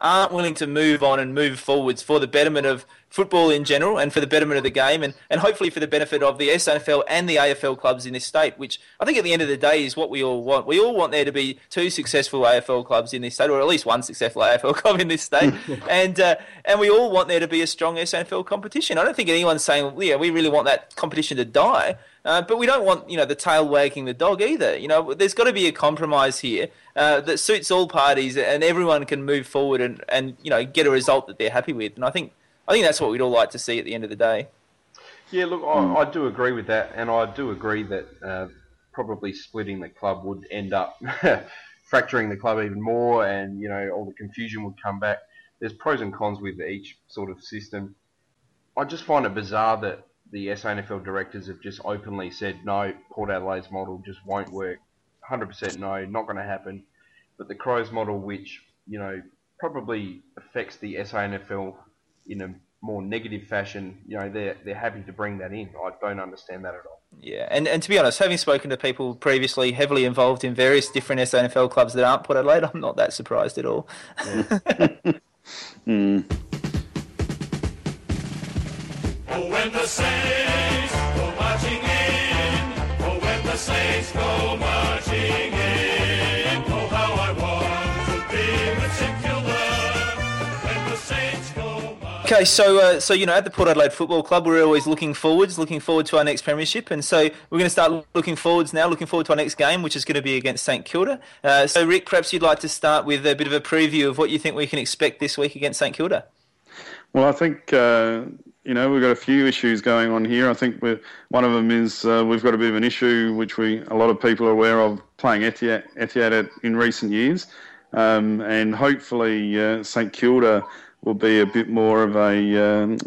aren't willing to move on and move forwards for the betterment of football in general and for the betterment of the game and, and hopefully for the benefit of the SANFL and the AFL clubs in this state, which I think at the end of the day is what we all want. We all want there to be two successful AFL clubs in this state, or at least one successful AFL club in this state, and uh, and we all want there to be a strong SANFL competition. I don't think anyone's saying, yeah, we really want that competition to die. Uh, but we don't want, you know, the tail wagging the dog either. You know, there's got to be a compromise here uh, that suits all parties, and everyone can move forward and, and you know get a result that they're happy with. And I think I think that's what we'd all like to see at the end of the day. Yeah, look, I, I do agree with that, and I do agree that uh, probably splitting the club would end up fracturing the club even more, and you know all the confusion would come back. There's pros and cons with each sort of system. I just find it bizarre that the SANFL directors have just openly said no, Port Adelaide's model just won't work. 100% no, not going to happen. But the Crows model, which you know probably affects the SANFL in a more negative fashion, you know, they're they're happy to bring that in. I don't understand that at all. Yeah, and, and to be honest, having spoken to people previously heavily involved in various different SANFL clubs that aren't Port Adelaide, I'm not that surprised at all. Yeah. mm. Okay, so uh, so you know, at the Port Adelaide Football Club, we're always looking forwards, looking forward to our next premiership, and so we're going to start looking forwards now, looking forward to our next game, which is going to be against St Kilda. Uh, so, Rick, perhaps you'd like to start with a bit of a preview of what you think we can expect this week against St Kilda. Well, I think uh, you know, we've got a few issues going on here. I think one of them is uh, we've got a bit of an issue which we a lot of people are aware of playing Etihad, Etihad in recent years, um, and hopefully uh, St Kilda will be a bit more of a um,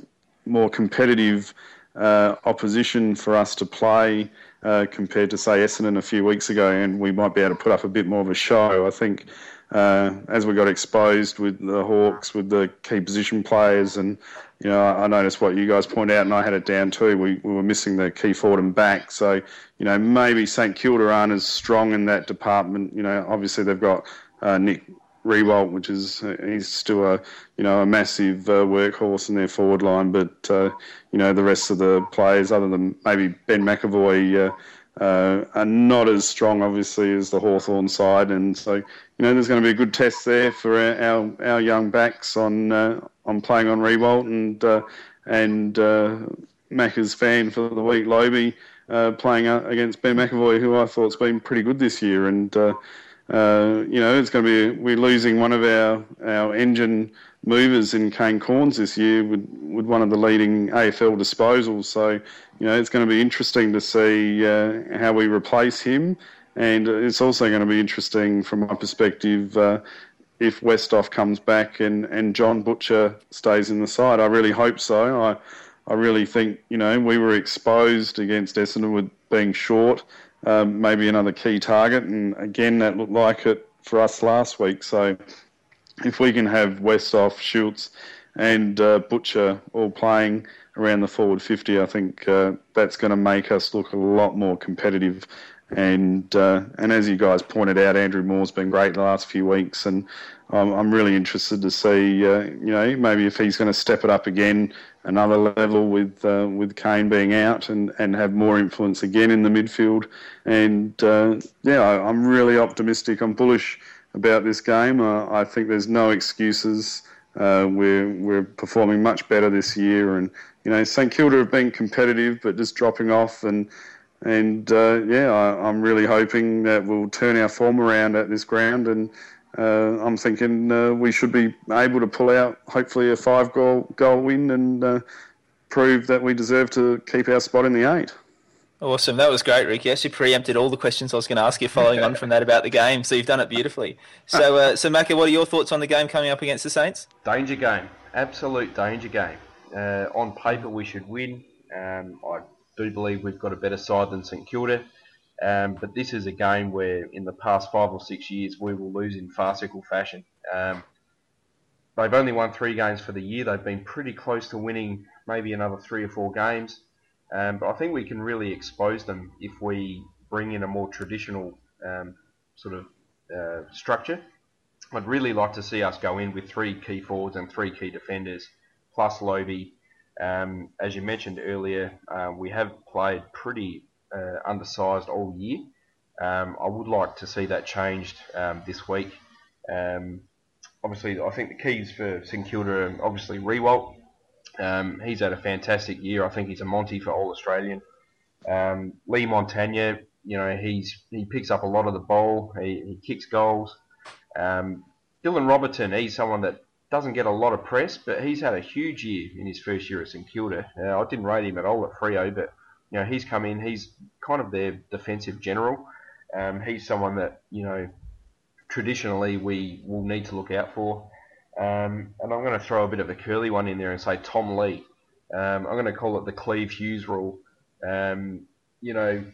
more competitive uh, opposition for us to play uh, compared to say Essendon a few weeks ago, and we might be able to put up a bit more of a show. I think uh, as we got exposed with the Hawks, with the key position players, and you know, I, noticed what you guys point out, and I had it down too. We, we were missing the key forward and back, so you know maybe St Kilda aren't as strong in that department. You know, obviously they've got uh, Nick Riewoldt, which is uh, he's still a you know a massive uh, workhorse in their forward line, but uh, you know the rest of the players, other than maybe Ben McEvoy, uh, uh, are not as strong, obviously, as the Hawthorn side, and so you know there's going to be a good test there for our our, young backs on uh, on playing on Riewoldt and and Macca's fan for the week, Lobbe, playing against Ben McEvoy, who I thought's been pretty good this year, and uh, you know, it's going to be we're losing one of our our engine movers in Kane Cornes this year with with one of the leading AFL disposals. So, you know, it's going to be interesting to see uh, how we replace him, and it's also going to be interesting from my perspective. Uh, if Westhoff comes back and, and John Butcher stays in the side, I really hope so. I I really think you know we were exposed against Essendon with being short um, maybe another key target. And again, that looked like it for us last week. So if we can have Westhoff, Schultz, and uh, Butcher all playing around the forward 50, I think uh, that's going to make us look a lot more competitive. And uh, and as you guys pointed out, Andrew Moore's been great the last few weeks, and I'm, I'm really interested to see, uh, you know, maybe if he's going to step it up again another level with uh, with Kane being out and, and have more influence again in the midfield. And uh, yeah, I, am really optimistic. I'm bullish about this game. Uh, I think there's no excuses. Uh, we're we're performing much better this year, and you know St Kilda have been competitive, but just dropping off and. And uh, yeah, I, I'm really hoping that we'll turn our form around at this ground and uh, I'm thinking uh, we should be able to pull out hopefully a five goal goal win and uh, prove that we deserve to keep our spot in the eight. Awesome, that was great, Rick. You actually preempted all the questions I was going to ask you, following on from that about the game. So you've done it beautifully. So, uh, so Macca, what are your thoughts on the game coming up against the Saints? Danger game, absolute danger game. Uh, on paper, we should win. Um, I do believe we've got a better side than St Kilda. Um, but this is a game where, in the past five or six years, we will lose in farcical fashion. Um, they've only won three games for the year. They've been pretty close to winning maybe another three or four games. Um, but I think we can really expose them if we bring in a more traditional um, sort of uh, structure. I'd really like to see us go in with three key forwards and three key defenders, plus Lobbe. Um, as you mentioned earlier, uh, we have played pretty uh, undersized all year. Um, I would like to see that changed um, this week. Um, obviously, I think the keys for St Kilda are obviously Riewoldt. Um, he's had a fantastic year. I think he's a Monty for All Australian. Um, Leigh Montagna, you know, he's he picks up a lot of the ball. He, he kicks goals. Dylan Roberton, he's someone that doesn't get a lot of press, but he's had a huge year in his first year at St Kilda. Uh, I didn't rate him at all at Freo, but you know, he's come in. He's kind of their defensive general. Um, he's someone that you know traditionally we will need to look out for. Um, and I'm going to throw a bit of a curly one in there and say Tom Lee. Um, I'm going to call it the Cleve Hughes rule. Um, you know,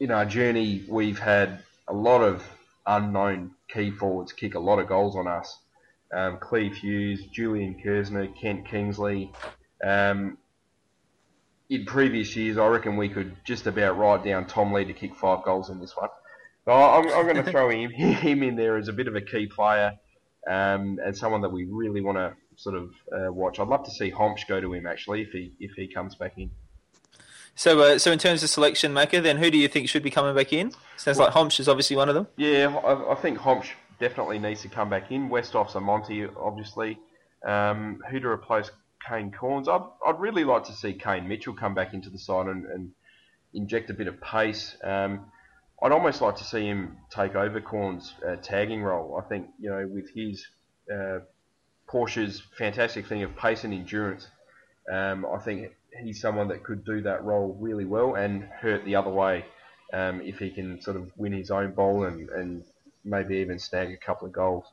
in our journey, we've had a lot of unknown key forwards kick a lot of goals on us. Um, Cleve Hughes, Julian Kirzner, Kent Kingsley. Um, in previous years, I reckon we could just about write down Tom Lee to kick five goals in this one. So I'm, I'm going to throw him him in there as a bit of a key player um, and someone that we really want to sort of uh, watch. I'd love to see Hombsch go to him actually if he if he comes back in. So, uh, so in terms of selection Macca, then who do you think should be coming back in? Sounds well, like Hombsch is obviously one of them. Yeah, I, I, think Hombsch definitely needs to come back in. Westhoff's a Monty, obviously. Um, who to replace Kane Cornes. I'd, I'd really like to see Kane Mitchell come back into the side and, and inject a bit of pace. Um, I'd almost like to see him take over Cornes' uh, tagging role. I think, you know, with his uh, Porsche's fantastic thing of pace and endurance, um, I think he's someone that could do that role really well and hurt the other way um, if he can sort of win his own ball and, and maybe even snag a couple of goals.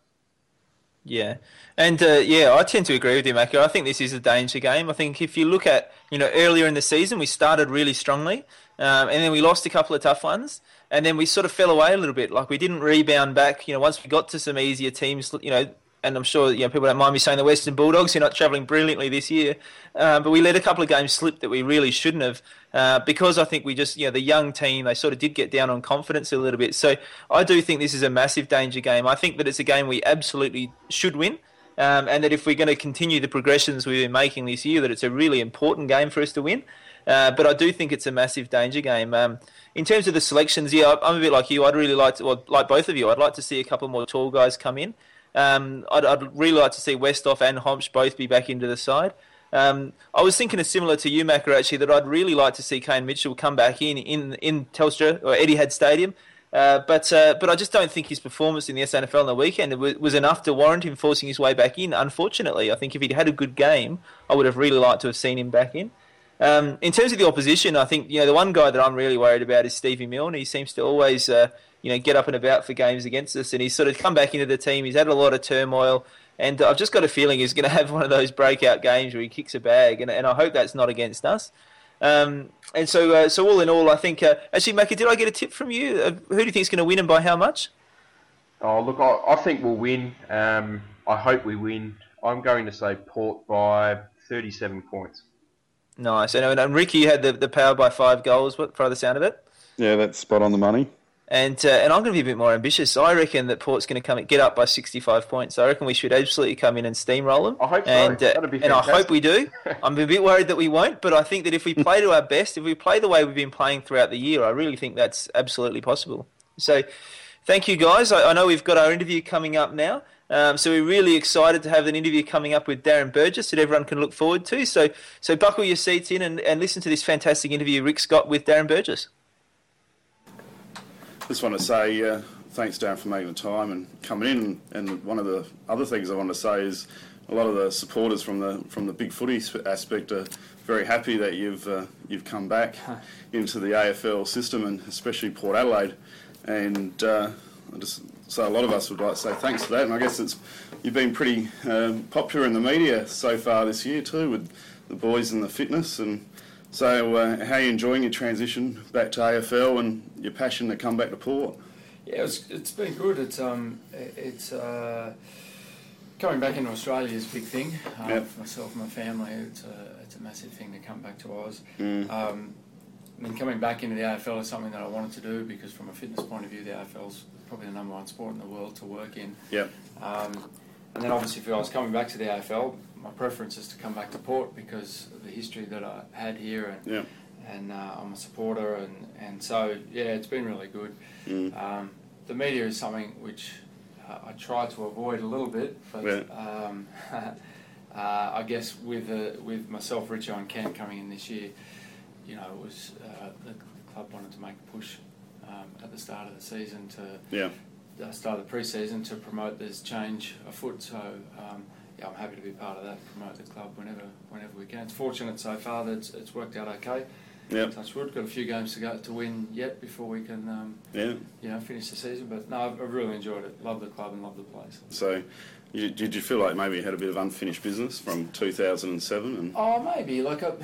Yeah, and uh, yeah, I tend to agree with you, Macca. I think this is a danger game. I think if you look at you know earlier in the season, we started really strongly, um, and then we lost a couple of tough ones, and then we sort of fell away a little bit. Like we didn't rebound back. You know, once we got to some easier teams, you know, and I'm sure you know people don't mind me saying the Western Bulldogs, you're not travelling brilliantly this year, uh, but we let a couple of games slip that we really shouldn't have uh, because I think we just you know the young team they sort of did get down on confidence a little bit. So I do think this is a massive danger game. I think that it's a game we absolutely should win. Um, and that if we're going to continue the progressions we've been making this year, that it's a really important game for us to win. Uh, but I do think it's a massive danger game. Um, in terms of the selections, yeah, I'm a bit like you. I'd really like to, well, like both of you, I'd like to see a couple more tall guys come in. Um, I'd, I'd, really like to see Westhoff and Hombsch both be back into the side. Um, I was thinking similar to you, Macca, actually, that I'd really like to see Kane Mitchell come back in in, in Telstra or Etihad Stadium. Uh, but uh, but I just don't think his performance in the SANFL on the weekend was, enough to warrant him forcing his way back in. Unfortunately, I think if he'd had a good game, I would have really liked to have seen him back in. Um, in terms of the opposition, I think you know the one guy that I'm really worried about is Stevie Milne. He seems to always uh, you know get up and about for games against us, and he's sort of come back into the team. He's had a lot of turmoil, and I've just got a feeling he's going to have one of those breakout games where he kicks a bag, and, and I hope that's not against us. Um, and so, uh, so all in all, I think uh, actually, Macca, did I get a tip from you? Uh, who do you think is going to win and by how much? Oh, look, I, I think we'll win. Um, I hope we win. I'm going to say Port by 37 points. Nice. And, and Ricky, you had the, the power by five goals for the sound of it. Yeah, that's spot on the money. And uh, and I'm going to be a bit more ambitious. I reckon that Port's going to come get up by 65 points. I reckon we should absolutely come in and steamroll them. I hope so. And, uh, and I hope we do. I'm a bit worried that we won't, but I think that if we play to our best, if we play the way we've been playing throughout the year, I really think that's absolutely possible. So, thank you guys. I, I know we've got our interview coming up now. Um, so we're really excited to have an interview coming up with Darren Burgess that everyone can look forward to. So so buckle your seats in and, and listen to this fantastic interview Rick Scott with Darren Burgess. Just want to say uh, thanks, Darren, for making the time and coming in. And one of the other things I want to say is a lot of the supporters from the from the big footy aspect are very happy that you've uh, you've come back into the AFL system and especially Port Adelaide. And uh, I just so a lot of us would like to say thanks for that. And I guess it's you've been pretty um, popular in the media so far this year too, with the boys and the fitness. And so, uh, how are you enjoying your transition back to AFL and your passion to come back to Port? Yeah, it's, it's been good. It's um, it's uh, coming back into Australia is a big thing uh, yep. for myself and my family. It's a it's a massive thing to come back to Oz. Mm. Um, I mean, coming back into the AFL is something that I wanted to do because, from a fitness point of view, the AFL's probably the number one sport in the world to work in. Yep. Um, and then obviously, if I was coming back to the AFL, my preference is to come back to Port because of the history that I had here, and yep. and uh, I'm a supporter, and, and so yeah, it's been really good. Mm. Um, the media is something which uh, I try to avoid a little bit, but yeah. um, uh, I guess with uh, with myself, Richo, and Kent coming in this year, you know, it was uh, the, the club wanted to make a push um, at the start of the season to yeah. uh, start the pre-season to promote this change afoot. So um, yeah, I'm happy to be part of that, promote the club whenever whenever we can. It's fortunate so far that it's, it's worked out okay. Yeah. Touch wood. Got a few games to go to win yet before we can. Um, yeah. You know, finish the season. But no, I've, I've, really enjoyed it. Love the club and love the place. So, you, did you feel like maybe you had a bit of unfinished business from 2007? And oh, maybe. Like, a,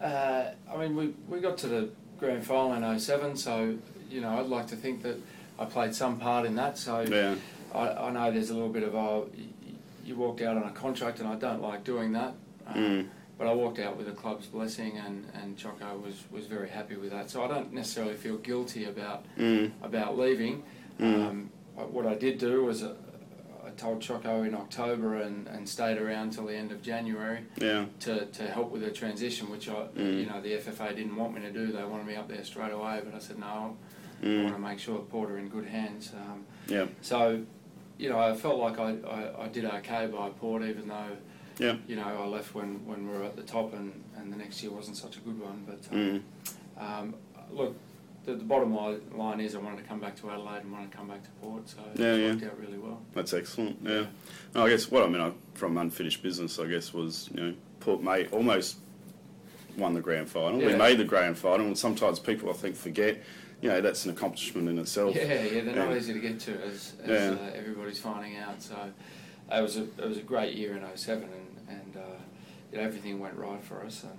uh, I mean, we we got to the grand final in 07, so you know, I'd like to think that I played some part in that. So yeah. I, I know there's a little bit of a you walked out on a contract, and I don't like doing that. Um, mm. But I walked out with the club's blessing, and, and Choco was, was very happy with that. So I don't necessarily feel guilty about mm. about leaving. Mm. Um, what I did do was uh, told Choco in October and, and stayed around till the end of January yeah. to, to help with the transition, which I mm. you know the FFA didn't want me to do. They wanted me up there straight away, but I said no. Mm. I want to make sure Port are in good hands. Um, yeah. So, you know, I felt like I, I, I, did okay by Port, even though, yeah. you know, I left when, when we were at the top and, and the next year wasn't such a good one. But um, mm. um, look, the, the, bottom line is I wanted to come back to Adelaide and wanted to come back to Port, so yeah, it yeah. worked out really well. That's excellent. Yeah. No, I guess what I mean I, from unfinished business, I guess, was you know Port made almost won the grand final. Yeah. We made the grand final, and sometimes people I think forget you know that's an accomplishment in itself. Yeah, yeah, they're not easy to get to, as, as yeah. uh, everybody's finding out. So, it was a it was a great year in 07 and and uh, you know, everything went right for us and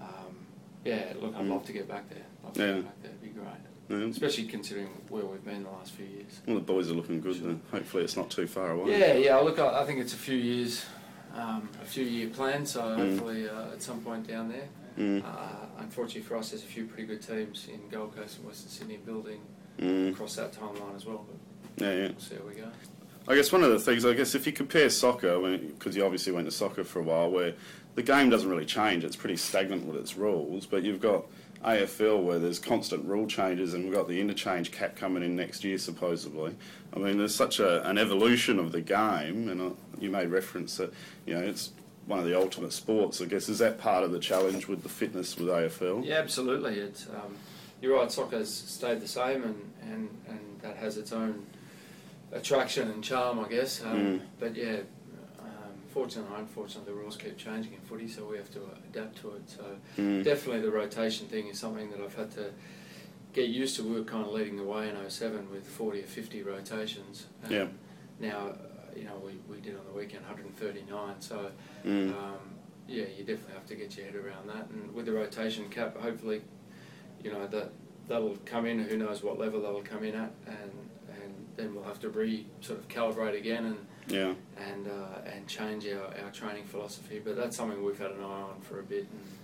um, yeah look I'd mm. love to get back there yeah. there it'd be great yeah. especially considering where we've been the last few years well the boys are looking good sure. then hopefully it's not too far away yeah yeah look I, I think it's a few years um, a few year plan so mm. hopefully uh, at some point down there mm. uh, unfortunately for us there's a few pretty good teams in Gold Coast and Western Sydney building mm. across that timeline as well but yeah, yeah. we'll see how we go I guess one of the things, I guess, if you compare soccer, because you obviously went to soccer for a while, where the game doesn't really change, it's pretty stagnant with its rules, but you've got AFL where there's constant rule changes, and we've got the interchange cap coming in next year, supposedly. I mean, there's such a, an evolution of the game, and uh, you made reference that, you know, it's one of the ultimate sports, I guess. Is that part of the challenge with the fitness with AFL? Yeah, absolutely. It's, um, you're right, soccer's stayed the same, and, and, and that has its own attraction and charm, I guess. Um, mm. But yeah, fortunately, unfortunately, the rules keep changing in footy, so we have to adapt to it. So mm. definitely, the rotation thing is something that I've had to get used to. We were kind of leading the way in 07 with 40 or 50 rotations. Um, yeah. Now, uh, you know, we, we did on the weekend 139. So. Mm. Um, yeah, you definitely have to get your head around that, and with the rotation cap, hopefully, you know that that'll come in. Who knows what level that'll come in at, and, and then we'll have to re sort of calibrate again and yeah and uh, and change our, our training philosophy. But that's something we've had an eye on for a bit, and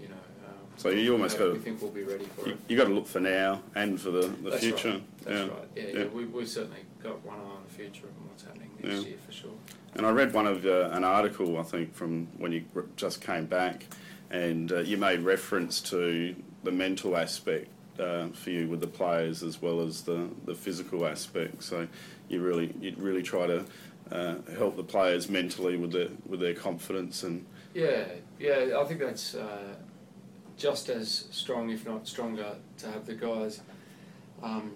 you know. Um, so you almost got. We think we'll be ready for you, it. You got to look for now and for the, the that's future. Right. That's yeah. right. Yeah, yeah. yeah. We we've certainly got one eye on the future and what's happening next yeah. year for sure. And I read one of uh, an article I think from when you just came back, and uh, you made reference to the mental aspect uh, for you with the players as well as the, the physical aspect. So you really you really try to uh, help the players mentally with their with their confidence and yeah yeah I think that's uh, just as strong if not stronger to have the guys um,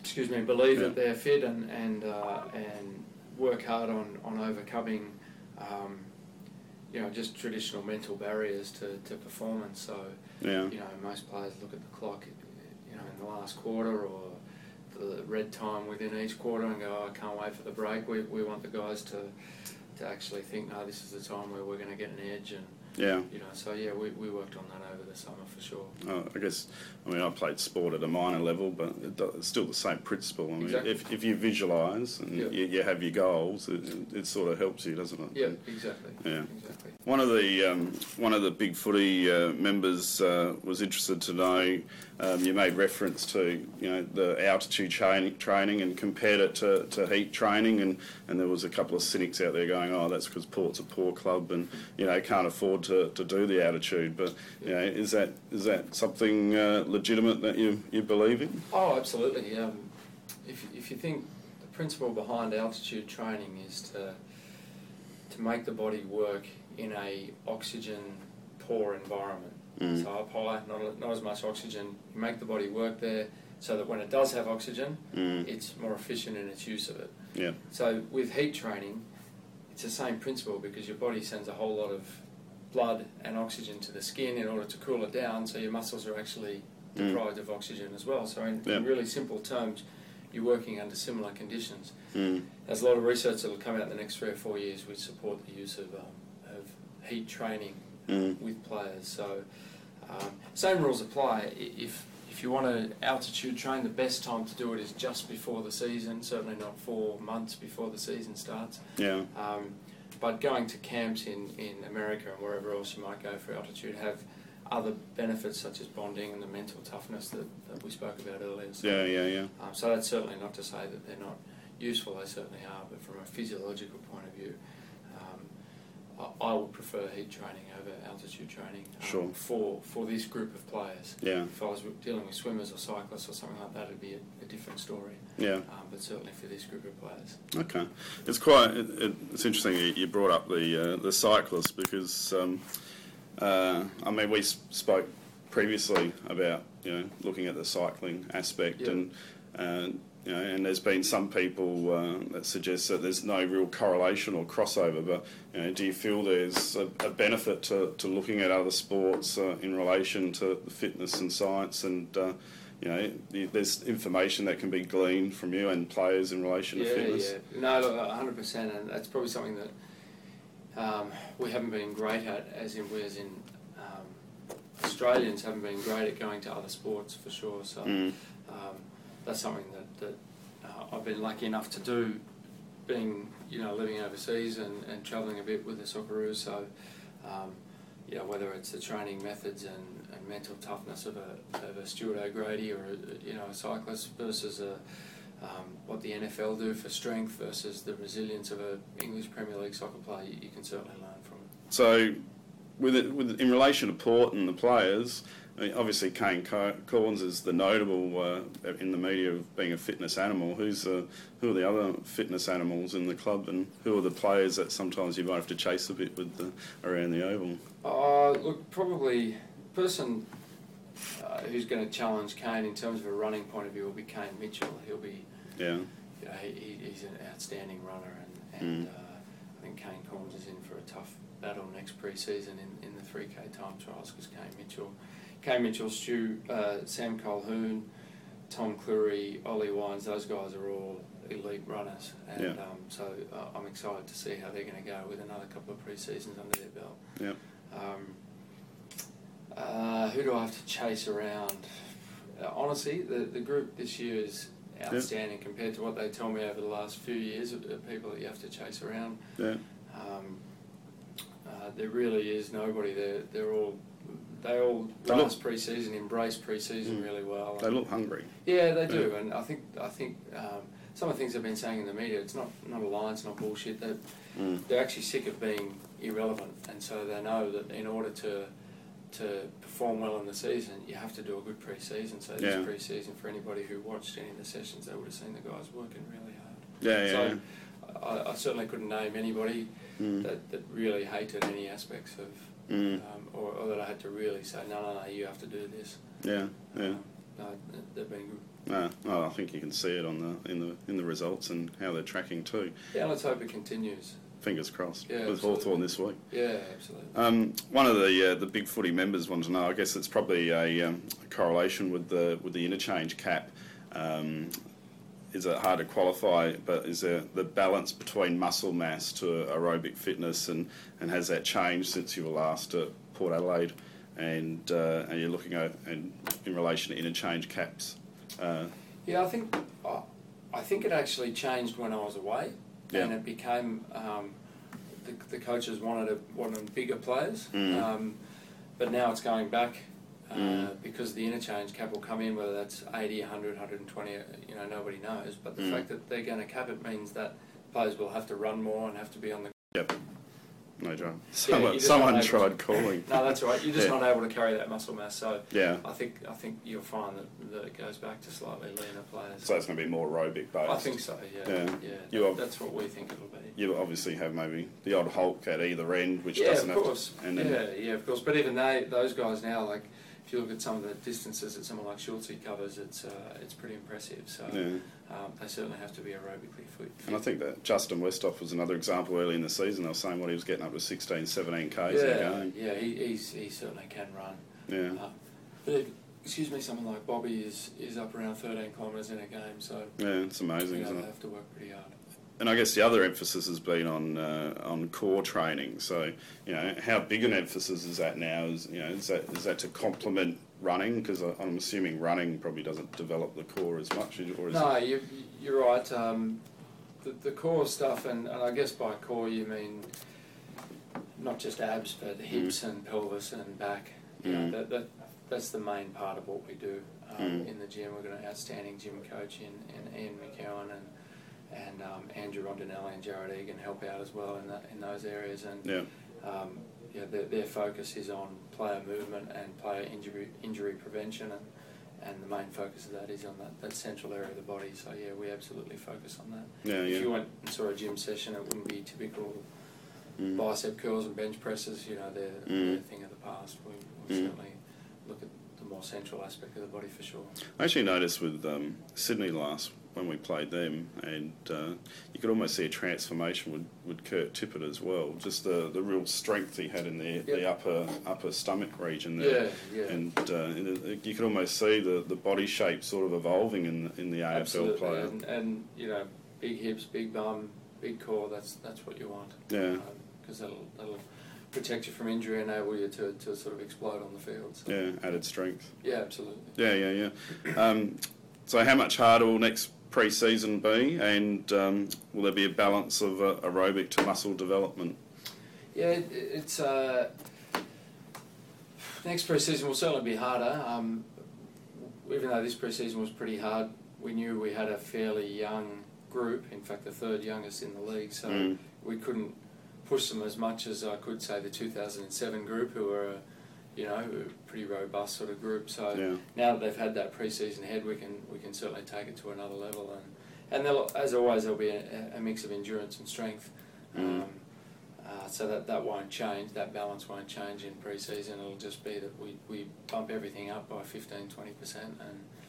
excuse me believe yeah. that they're fit and and uh, and work hard on on overcoming. Um, you know, just traditional mental barriers to, to performance. So, yeah. you know, most players look at the clock, you know, in the last quarter or the red time within each quarter and go, oh, I can't wait for the break. We, we want the guys to to actually think, no, this is the time where we're going to get an edge and yeah. You know, so yeah, we, we worked on that over the summer for sure. Uh, I guess, I mean, I played sport at a minor level, but it's still the same principle. I mean, exactly. if, if you visualise and you, you, have your goals, it, it, sort of helps you, doesn't it? Yeah, exactly. Yeah. Exactly. One of the um, one of the big footy uh, members uh, was interested to know. Um, you made reference to you know the altitude training, training and compared it to, to heat training, and, and there was a couple of cynics out there going, oh, that's because Port's a poor club and you know can't afford to, to do the altitude. But you know, is that is that something uh, legitimate that you you believe in? Oh, absolutely. Um, if if you think the principle behind altitude training is to to make the body work in a oxygen poor environment. Mm. So up high, not, not as much oxygen. You make the body work there so that when it does have oxygen, mm. it's more efficient in its use of it. Yeah. So with heat training, it's the same principle because your body sends a whole lot of blood and oxygen to the skin in order to cool it down, so your muscles are actually mm. deprived mm. of oxygen as well. So in, yeah. in, really simple terms, you're working under similar conditions. Mm. There's a lot of research that will come out in the next three or four years which support the use of, um, of heat training mm. with players. So um, same rules apply. If if you want to altitude train, the best time to do it is just before the season. Certainly not four months before the season starts. Yeah. Um, but going to camps in, in America and wherever else you might go for altitude have other benefits such as bonding and the mental toughness that, that we spoke about earlier. So, yeah, yeah, yeah. Um, so that's certainly not to say that they're not useful. They certainly are, but from a physiological point of view, I, would prefer heat training over altitude training um, sure. for for this group of players. Yeah. If I was dealing with swimmers or cyclists or something like that, it'd be a, a different story. Yeah. Um, but certainly for this group of players. Okay, it's quite it, it, it's interesting you brought up the uh, the cyclists because. Um, uh, I mean, we spoke previously about you know looking at the cycling aspect, and uh, you know, and there's been some people uh, that suggest that there's no real correlation or crossover. But you know, do you feel there's a, a benefit to, to looking at other sports uh, in relation to the fitness and science and uh, you know, there's information that can be gleaned from you and players in relation yeah, to fitness. Yeah, no, look, 100%, and that's probably something that um, we haven't been great at, as in whereas in um, Australians haven't been great at going to other sports for sure. So mm. um, that's something that, that uh, I've been lucky enough to do, being you know living overseas and, and travelling a bit with the Socceroos. So um, yeah, whether it's the training methods and, and mental toughness of a, of a Stuart O'Grady or a, you know a cyclist versus a um, what the NFL do for strength versus the resilience of an English Premier League soccer player, you, you can certainly learn from it. So, with it, with in relation to Port and the players, I mean, obviously Kane Cornes is the notable uh, in the media of being a fitness animal. Who's uh, who are the other fitness animals in the club, and who are the players that sometimes you might have to chase a bit with the, around the oval? Uh, look, probably person uh, who's going to challenge Kane in terms of a running point of view will be Kane Mitchell. He'll be, yeah, you know, he, he's an outstanding runner, and, and mm. uh, I think Kane Cornes is in for a tough battle next pre-season in, in the 3K time trials because Kane Mitchell, Kane Mitchell, Stu, uh, Sam Colquhoun, Tom Clurey, Ollie Wines, those guys are all elite runners, and yeah. um, so uh, I'm excited to see how they're going to go with another couple of pre-seasons under their belt. Yeah. Um, uh, who do I have to chase around? Uh, honestly, the, the group this year is outstanding compared to what they tell me over the last few years of, people that you have to chase around. Yeah. Um, uh, there really is nobody. They're, they're all they all they last pre-season embrace pre-season mm, really well. They look hungry. Yeah, they do, yeah. and I think I think um, some of the things they've been saying in the media. It's not not a lie. It's not bullshit. They're, mm. they're actually sick of being irrelevant, and so they know that in order to to perform well in the season, you have to do a good pre-season. So this yeah. pre-season, for anybody who watched any of the sessions, they would have seen the guys working really hard. Yeah, so yeah. I, I, certainly couldn't name anybody mm. that, that really hated any aspects of, mm. um, or, or, that I had to really say, no, no, no, you have to do this. Yeah, yeah. Um, no, they've been good. No, oh, I think you can see it on the in the in the results and how they're tracking too. Yeah, let's hope it continues fingers crossed yeah, with absolutely. Hawthorn this week. Yeah, absolutely. Um, one of the uh, the big footy members want to know. I guess it's probably a, um, a correlation with the with the interchange cap. Um, is it hard to qualify? But is there the balance between muscle mass to aerobic fitness, and, and has that changed since you were last at Port Adelaide? And uh, and you're looking at and in relation to interchange caps. Uh, yeah, I think I think it actually changed when I was away yeah. and it became um, the, the, coaches wanted a, wanted bigger players, mm. um, but now it's going back uh, mm. because the interchange cap will come in, whether that's 80, 100, 120, you know, nobody knows. But the mm. fact that they're going to cap it means that players will have to run more and have to be on the. Yep. No job. Someone, yeah, someone tried calling. no, that's right. You're just yeah. not able to carry that muscle mass. So yeah, I think I think you'll find that, that it goes back to slightly leaner players. So it's going to be more aerobic based. I think so. Yeah. Yeah. yeah that, that's what we think it'll be. You obviously have maybe the odd Hulk at either end, which yeah, doesn't of course. have to. yeah, yeah, of course. But even they, those guys now, like if you look at some of the distances that someone like Schultz covers, it's uh, it's pretty impressive. So yeah. um, they certainly have to be aerobically fit. And I think that Justin Westhoff was another example early in the season. They were saying what he was getting up to 16, 17 k's yeah, a game. Yeah, he, he's, he certainly can run. Yeah. Uh, but excuse me, someone like Bobby is, is up around 13 kilometres in a game. So yeah, it's amazing. You know, they it? have to work pretty hard and I guess the other emphasis has been on uh, on core training. So, you know, how big an emphasis is that now? Is you know, is that is that to complement running? Because I'm assuming running probably doesn't develop the core as much. Or no, you, you're right. Um, the, the core stuff, and, and I guess by core you mean not just abs, but hips mm. and pelvis and back. You mm. know, that, that, that's the main part of what we do um, mm. in the gym. We've got an outstanding gym coach in, in Ian McCowan and and um, Andrew Rondinelli and Jared Egan help out as well in that in those areas. And yeah. Um, yeah, their, their focus is on player movement and player injury injury prevention, and and the main focus of that is on that, that central area of the body. So yeah, we absolutely focus on that. Yeah, if yeah. you went and saw a gym session, it wouldn't be typical mm. bicep curls and bench presses. You know, they're, mm. they're a thing of the past. We, we mm. certainly look at the more central aspect of the body for sure. I actually noticed with um, Sydney last when we played them, and uh, you could almost see a transformation with, with Kurt Tippett as well. Just the, the real strength he had in the, yep. the upper upper stomach region there, yeah, yeah. and uh, you could almost see the, the body shape sort of evolving in in the AFL Absolutely. player. And, and you know, big hips, big bum, big core. That's that's what you want. Yeah. Because um, that'll that'll protect you from injury, and enable you to, to sort of explode on the field. So. Yeah, added strength. Yeah, absolutely. Yeah, yeah, yeah. Um, so, how much harder will next pre-season be, and um, will there be a balance of uh, aerobic to muscle development? Yeah, it, it's uh, next pre-season will certainly be harder. Um, even though this pre-season was pretty hard, we knew we had a fairly young group. In fact, the third youngest in the league, so mm. we couldn't push them as much as I could say the 2007 group, who were, a, you know, a pretty robust sort of group. So yeah. now that they've had that pre-season head, we can we can certainly take it to another level. And and as always, there'll be a, a, mix of endurance and strength. Mm. Um, uh, so that, that won't change, that balance won't change in pre-season. It'll just be that we, we bump everything up by 15, 20%. And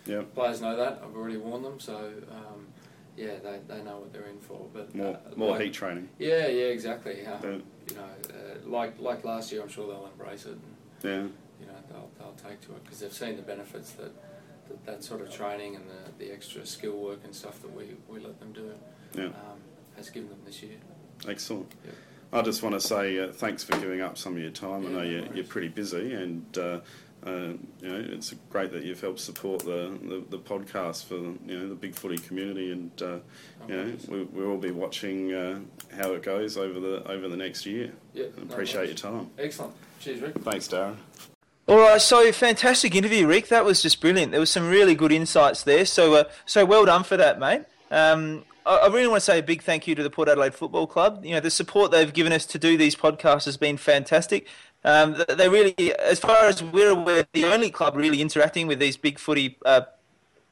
yep. players know that. I've already warned them. So um, yeah, they, they know what they're in for. But more uh, more like, heat training. Yeah, yeah, exactly. Um, you know, uh, like like last year, I'm sure they'll embrace it. Yeah. You know, they'll, they'll take to it because they've seen the benefits that, that that sort of training and the, the extra skill work and stuff that we, we let them do yeah. um, has given them this year. Excellent. Yeah. I just want to say uh, thanks for giving up some of your time. Yeah, I know no you're, you're, pretty busy, and uh, uh, you know, it's great that you've helped support the, the, the podcast for you know the big footy community, and uh, you know we, we'll all be watching uh, how it goes over the over the next year. Yeah, appreciate no your time. Excellent. Cheers, Rick. Thanks, Darren. All right, so fantastic interview, Rick. That was just brilliant. There was some really good insights there. So, uh, so well done for that, mate. Um, I really want to say a big thank you to the Port Adelaide Football Club. You know, the support they've given us to do these podcasts has been fantastic. Um, they really, as far as we're aware, the only club really interacting with these big footy uh,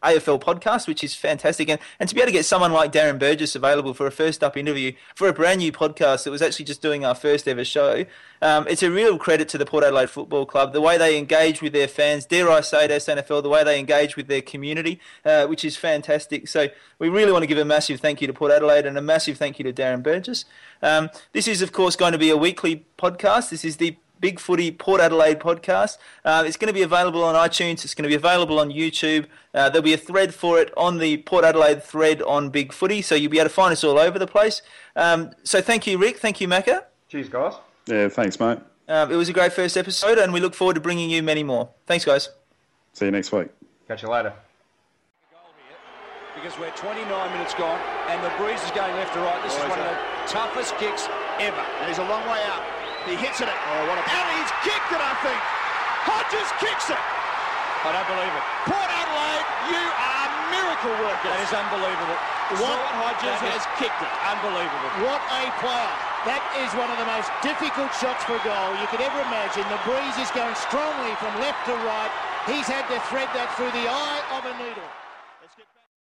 AFL podcast, which is fantastic. And, and to be able to get someone like Darren Burgess available for a first up interview for a brand new podcast that was actually just doing our first ever show, um, it's a real credit to the Port Adelaide Football Club, the way they engage with their fans, dare I say it, SANFL, the way they engage with their community, uh, which is fantastic. So we really want to give a massive thank you to Port Adelaide and a massive thank you to Darren Burgess. Um, this is, of course, going to be a weekly podcast. This is the Big Footy Port Adelaide podcast. Uh, it's going to be available on iTunes. It's going to be available on YouTube. Uh, there'll be a thread for it on the Port Adelaide thread on Big Footy, so you'll be able to find us all over the place. Um, so thank you, Rick. Thank you, Macca. Cheers, guys. Yeah, thanks, mate. Uh, it was a great first episode, and we look forward to bringing you many more. Thanks, guys. See you next week. Catch you later. Because we're 29 minutes gone, and the breeze is going left to right. This is one of the toughest kicks ever. And he's a long way out. He hits it. Oh, what a... And he's kicked it, I think. Hodges kicks it. I don't believe it. Port Adelaide, you are miracle workers. That is unbelievable. What Hodges has kicked it. Unbelievable. What a player. That is one of the most difficult shots for goal you could ever imagine. The breeze is going strongly from left to right. He's had to thread that through the eye of a needle.